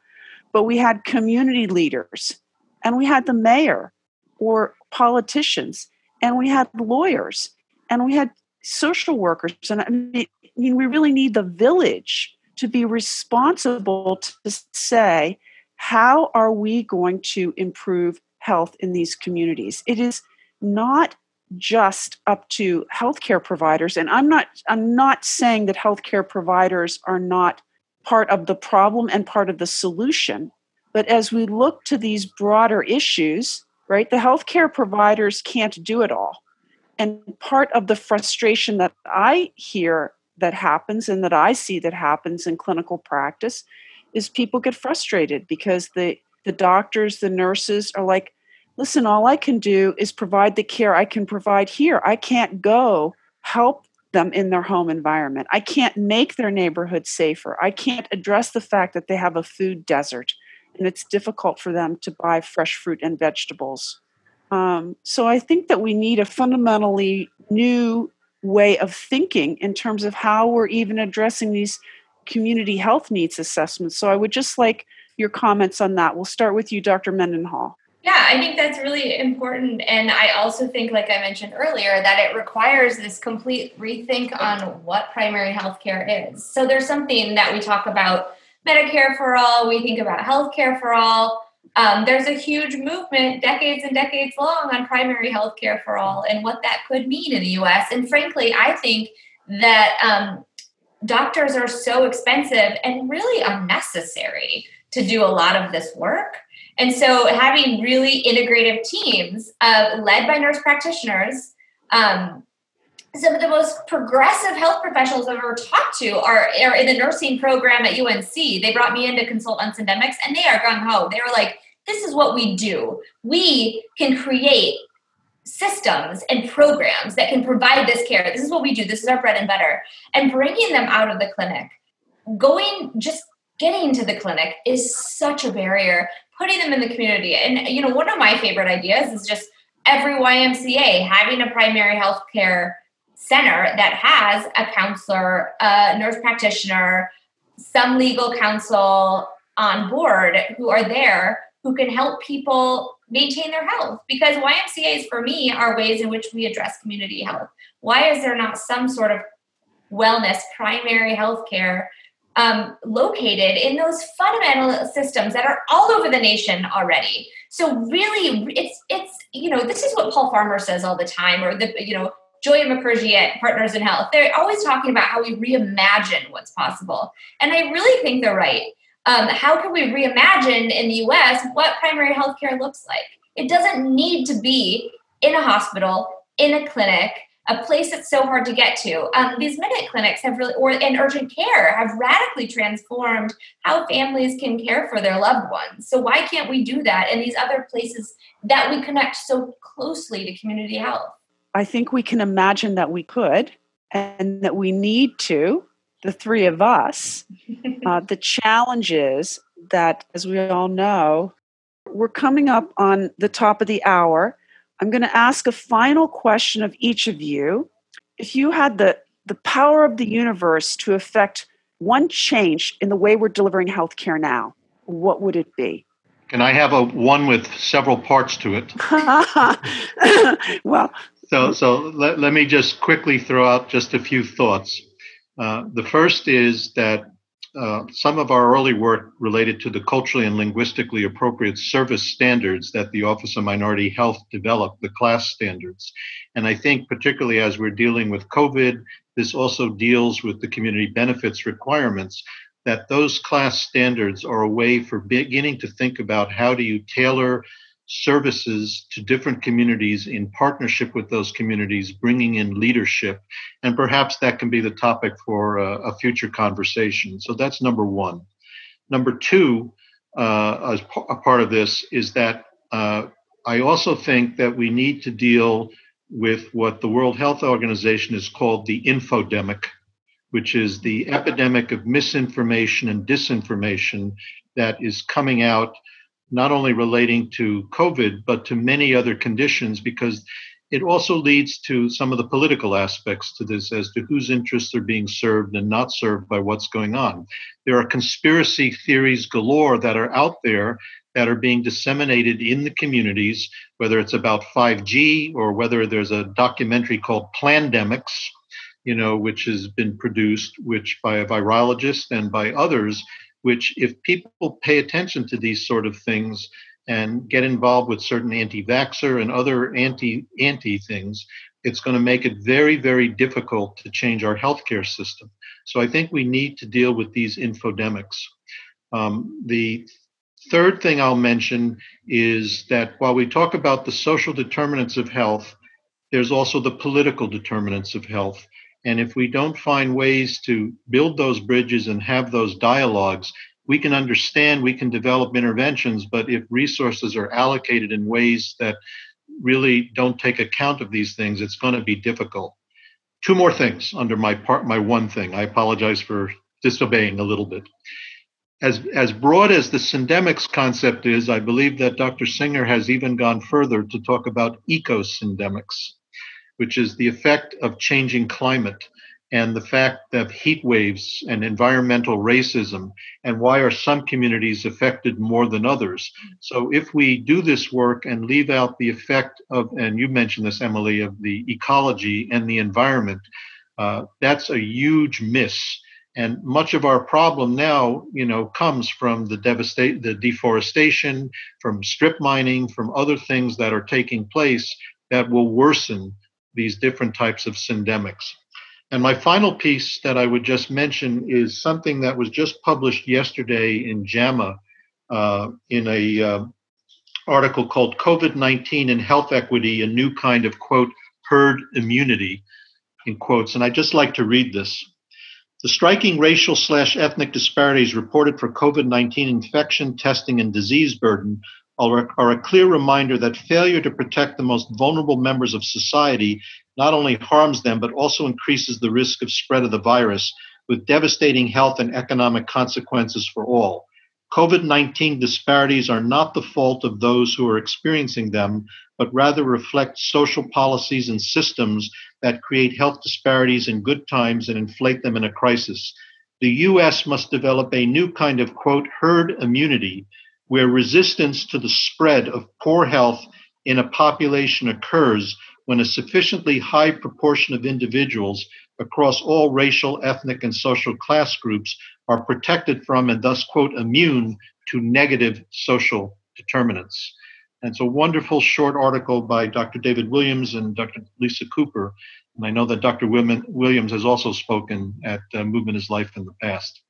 but we had community leaders and we had the mayor or politicians and we had lawyers and we had social workers and I mean, we really need the village to be responsible to say, how are we going to improve health in these communities? It is not just up to healthcare providers and i'm not i'm not saying that healthcare providers are not part of the problem and part of the solution but as we look to these broader issues right the healthcare providers can't do it all and part of the frustration that i hear that happens and that i see that happens in clinical practice is people get frustrated because the the doctors the nurses are like listen, all I can do is provide the care I can provide here. I can't go help them in their home environment. I can't make their neighborhood safer. I can't address the fact that they have a food desert and it's difficult for them to buy fresh fruit and vegetables. Um, so I think that we need a fundamentally new way of thinking in terms of how we're even addressing these community health needs assessments. So I would just like your comments on that. We'll start with you, Dr. Mendenhall. Yeah, I think that's really important. And I also think, like I mentioned earlier, that it requires this complete rethink on what primary health care is. So there's something that we talk about Medicare for all, we think about healthcare for all. Um, there's a huge movement, decades and decades long, on primary health care for all and what that could mean in the US. And frankly, I think that um, doctors are so expensive and really unnecessary to do a lot of this work. And so having really integrative teams uh, led by nurse practitioners, um, some of the most progressive health professionals I've ever talked to are, are in the nursing program at UNC. They brought me in to consult on syndemics and they are gung ho. They were like, this is what we do. We can create systems and programs that can provide this care. This is what we do. This is our bread and butter. And bringing them out of the clinic, going just getting to the clinic is such a barrier putting them in the community. And you know, one of my favorite ideas is just every YMCA having a primary health care center that has a counselor, a nurse practitioner, some legal counsel on board who are there who can help people maintain their health because YMCAs for me are ways in which we address community health. Why is there not some sort of wellness primary health care um, located in those fundamental systems that are all over the nation already. So really, it's it's you know this is what Paul Farmer says all the time, or the you know Joia Mukherjee at Partners in Health. They're always talking about how we reimagine what's possible, and I really think they're right. Um, how can we reimagine in the U.S. what primary health care looks like? It doesn't need to be in a hospital, in a clinic a place that's so hard to get to. Um, these minute clinics have really, or in urgent care, have radically transformed how families can care for their loved ones. So why can't we do that in these other places that we connect so closely to community health? I think we can imagine that we could, and that we need to. The three of us. uh, the challenge is that, as we all know, we're coming up on the top of the hour I'm going to ask a final question of each of you. If you had the, the power of the universe to affect one change in the way we're delivering healthcare now, what would it be? Can I have a one with several parts to it? well, so so let, let me just quickly throw out just a few thoughts. Uh, the first is that uh, some of our early work related to the culturally and linguistically appropriate service standards that the Office of Minority Health developed, the CLAS standards. And I think, particularly as we're dealing with COVID, this also deals with the community benefits requirements. That those CLAS standards are a way for beginning to think about how do you tailor services to different communities in partnership with those communities, bringing in leadership. And perhaps that can be the topic for a, a future conversation. So that's number one. Number two, uh, as a part of this, is that uh, I also think that we need to deal with what the World Health Organization has called the infodemic, which is the epidemic of misinformation and disinformation that is coming out not only relating to COVID, but to many other conditions, because it also leads to some of the political aspects to this as to whose interests are being served and not served by what's going on. There are conspiracy theories galore that are out there that are being disseminated in the communities, whether it's about 5G or whether there's a documentary called Plandemics, you know, which has been produced, which by a virologist and by others, which if people pay attention to these sort of things and get involved with certain anti-vaxxer and other anti anti things, it's going to make it very, very difficult to change our healthcare system. So I think we need to deal with these infodemics. Um, the third thing I'll mention is that while we talk about the social determinants of health, there's also the political determinants of health. And if we don't find ways to build those bridges and have those dialogues, we can understand, we can develop interventions, but if resources are allocated in ways that really don't take account of these things, it's going to be difficult. Two more things under my part, my one thing. I apologize for disobeying a little bit. As, as broad as the syndemics concept is, I believe that Dr. Singer has even gone further to talk about ecosyndemics, which is the effect of changing climate and the fact of heat waves and environmental racism and why are some communities affected more than others. So if we do this work and leave out the effect of and you mentioned this emily of the ecology and the environment uh, that's a huge miss. And much of our problem now you know comes from the devastate the deforestation from strip mining from other things that are taking place that will worsen these different types of syndemics and my final piece that I would just mention is something that was just published yesterday in JAMA uh, in a uh, article called COVID-19 and Health Equity, a new kind of quote herd immunity in quotes. And I'd just like to read this. The striking racial slash ethnic disparities reported for COVID 19 infection, testing, and disease burden are, a clear reminder that failure to protect the most vulnerable members of society not only harms them, but also increases the risk of spread of the virus with devastating health and economic consequences for all. COVID 19 disparities are not the fault of those who are experiencing them, but rather reflect social policies and systems that create health disparities in good times and inflate them in a crisis. The US must develop a new kind of, quote, herd immunity, where resistance to the spread of poor health in a population occurs when a sufficiently high proportion of individuals across all racial, ethnic, and social class groups are protected from and thus, quote, immune to negative social determinants. And it's a wonderful short article by Dr. David Williams and Dr. Lisa Cooper. And I know that Dr. Williams has also spoken at uh, Movement is Life in the past.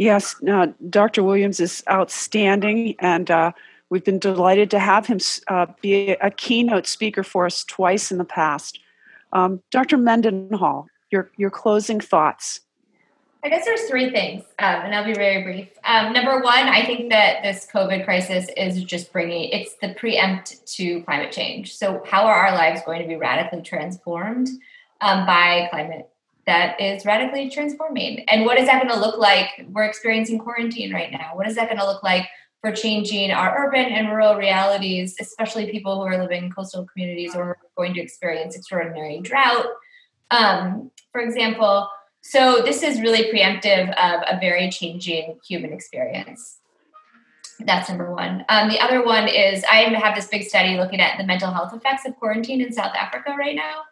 Yes, uh, Dr. Williams is outstanding. And uh, We've been delighted to have him uh, be a keynote speaker for us twice in the past. Um, Dr. Mendenhall, your, your closing thoughts. I guess there's three things, um, and I'll be very brief. Um, number one, I think that this COVID crisis is just bringing it's the preempt to climate change. So, how are our lives going to be radically transformed um, by climate that is radically transforming? And what is that going to look like? We're experiencing quarantine right now. What is that going to look like for changing our urban and rural realities, especially people who are living in coastal communities or going to experience extraordinary drought, um, for example. So, this is really preemptive of a very changing human experience. That's number one. Um, the other one is I have this big study looking at the mental health effects of quarantine in South Africa right now.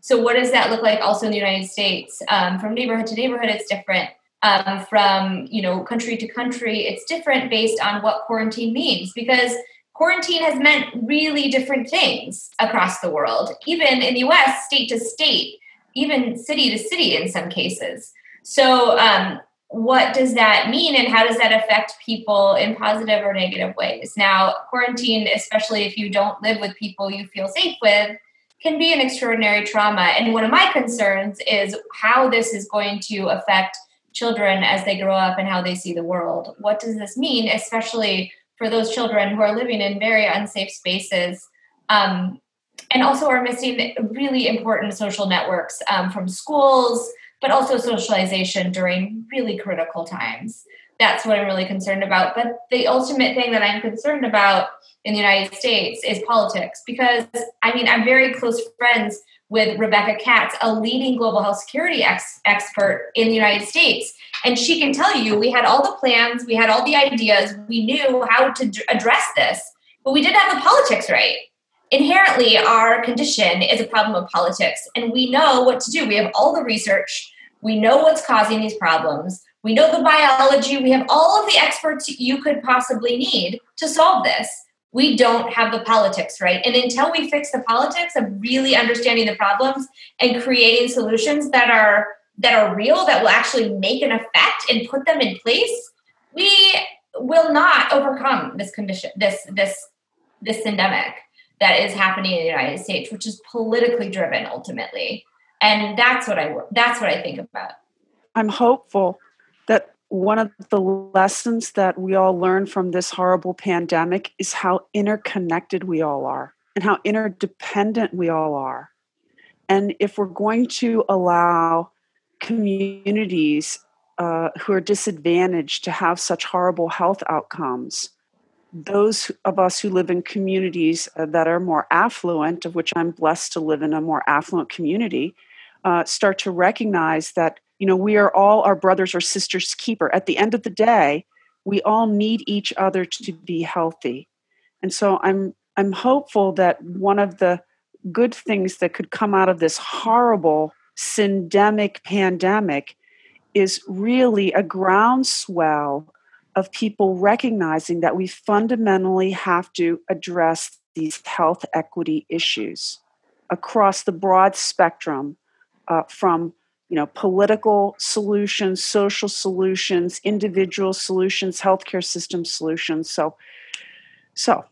So, what does that look like also in the United States? Um, from neighborhood to neighborhood, it's different. Um, from you know country to country it's different based on what quarantine means because quarantine has meant really different things across the world. Even in the us state to state even city to city in some cases. So um, what does that mean and how does that affect people in positive or negative ways? Now quarantine especially if you don't live with people you feel safe with can be an extraordinary trauma and one of my concerns is how this is going to affect children as they grow up and how they see the world. What does this mean, especially for those children who are living in very unsafe spaces um, and also are missing really important social networks um, from schools, but also socialization during really critical times? That's what I'm really concerned about. But the ultimate thing that I'm concerned about in the United States is politics because I mean, I'm very close friends with Rebecca Katz, a leading global health security ex- expert in the United States. And she can tell you we had all the plans, we had all the ideas, we knew how to d- address this, but we didn't have the politics right. inherently our condition is a problem of politics and we know what to do we have all the research we know what's causing these problems we know the biology we have all of the experts you could possibly need to solve this we don't have the politics right and until we fix the politics of really understanding the problems and creating solutions that are that are real that will actually make an effect and put them in place we will not overcome this condition this this this endemic that is happening in the United States, which is politically driven ultimately. And that's what I that's what I think about. I'm hopeful one of the lessons that we all learn from this horrible pandemic is how interconnected we all are and how interdependent we all are. And if we're going to allow communities uh, who are disadvantaged to have such horrible health outcomes, those of us who live in communities uh, that are more affluent, of which I'm blessed to live in a more affluent community, uh, start to recognize that you know we are all our brothers or sisters keeper. At the end of the day, we all need each other to be healthy, and so I'm I'm hopeful that one of the good things that could come out of this horrible syndemic pandemic is really a groundswell of people recognizing that we fundamentally have to address these health equity issues across the broad spectrum uh, from you know political solutions social solutions individual solutions healthcare system solutions so so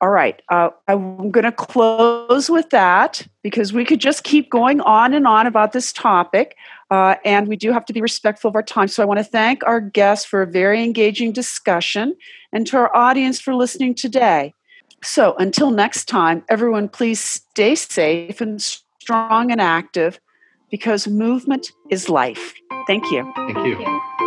all right uh, i'm going to close with that because we could just keep going on and on about this topic uh, and we do have to be respectful of our time. So I want to thank our guests for a very engaging discussion and to our audience for listening today. So until next time, everyone, please stay safe and strong and active because movement is life. Thank you. Thank you. Thank you.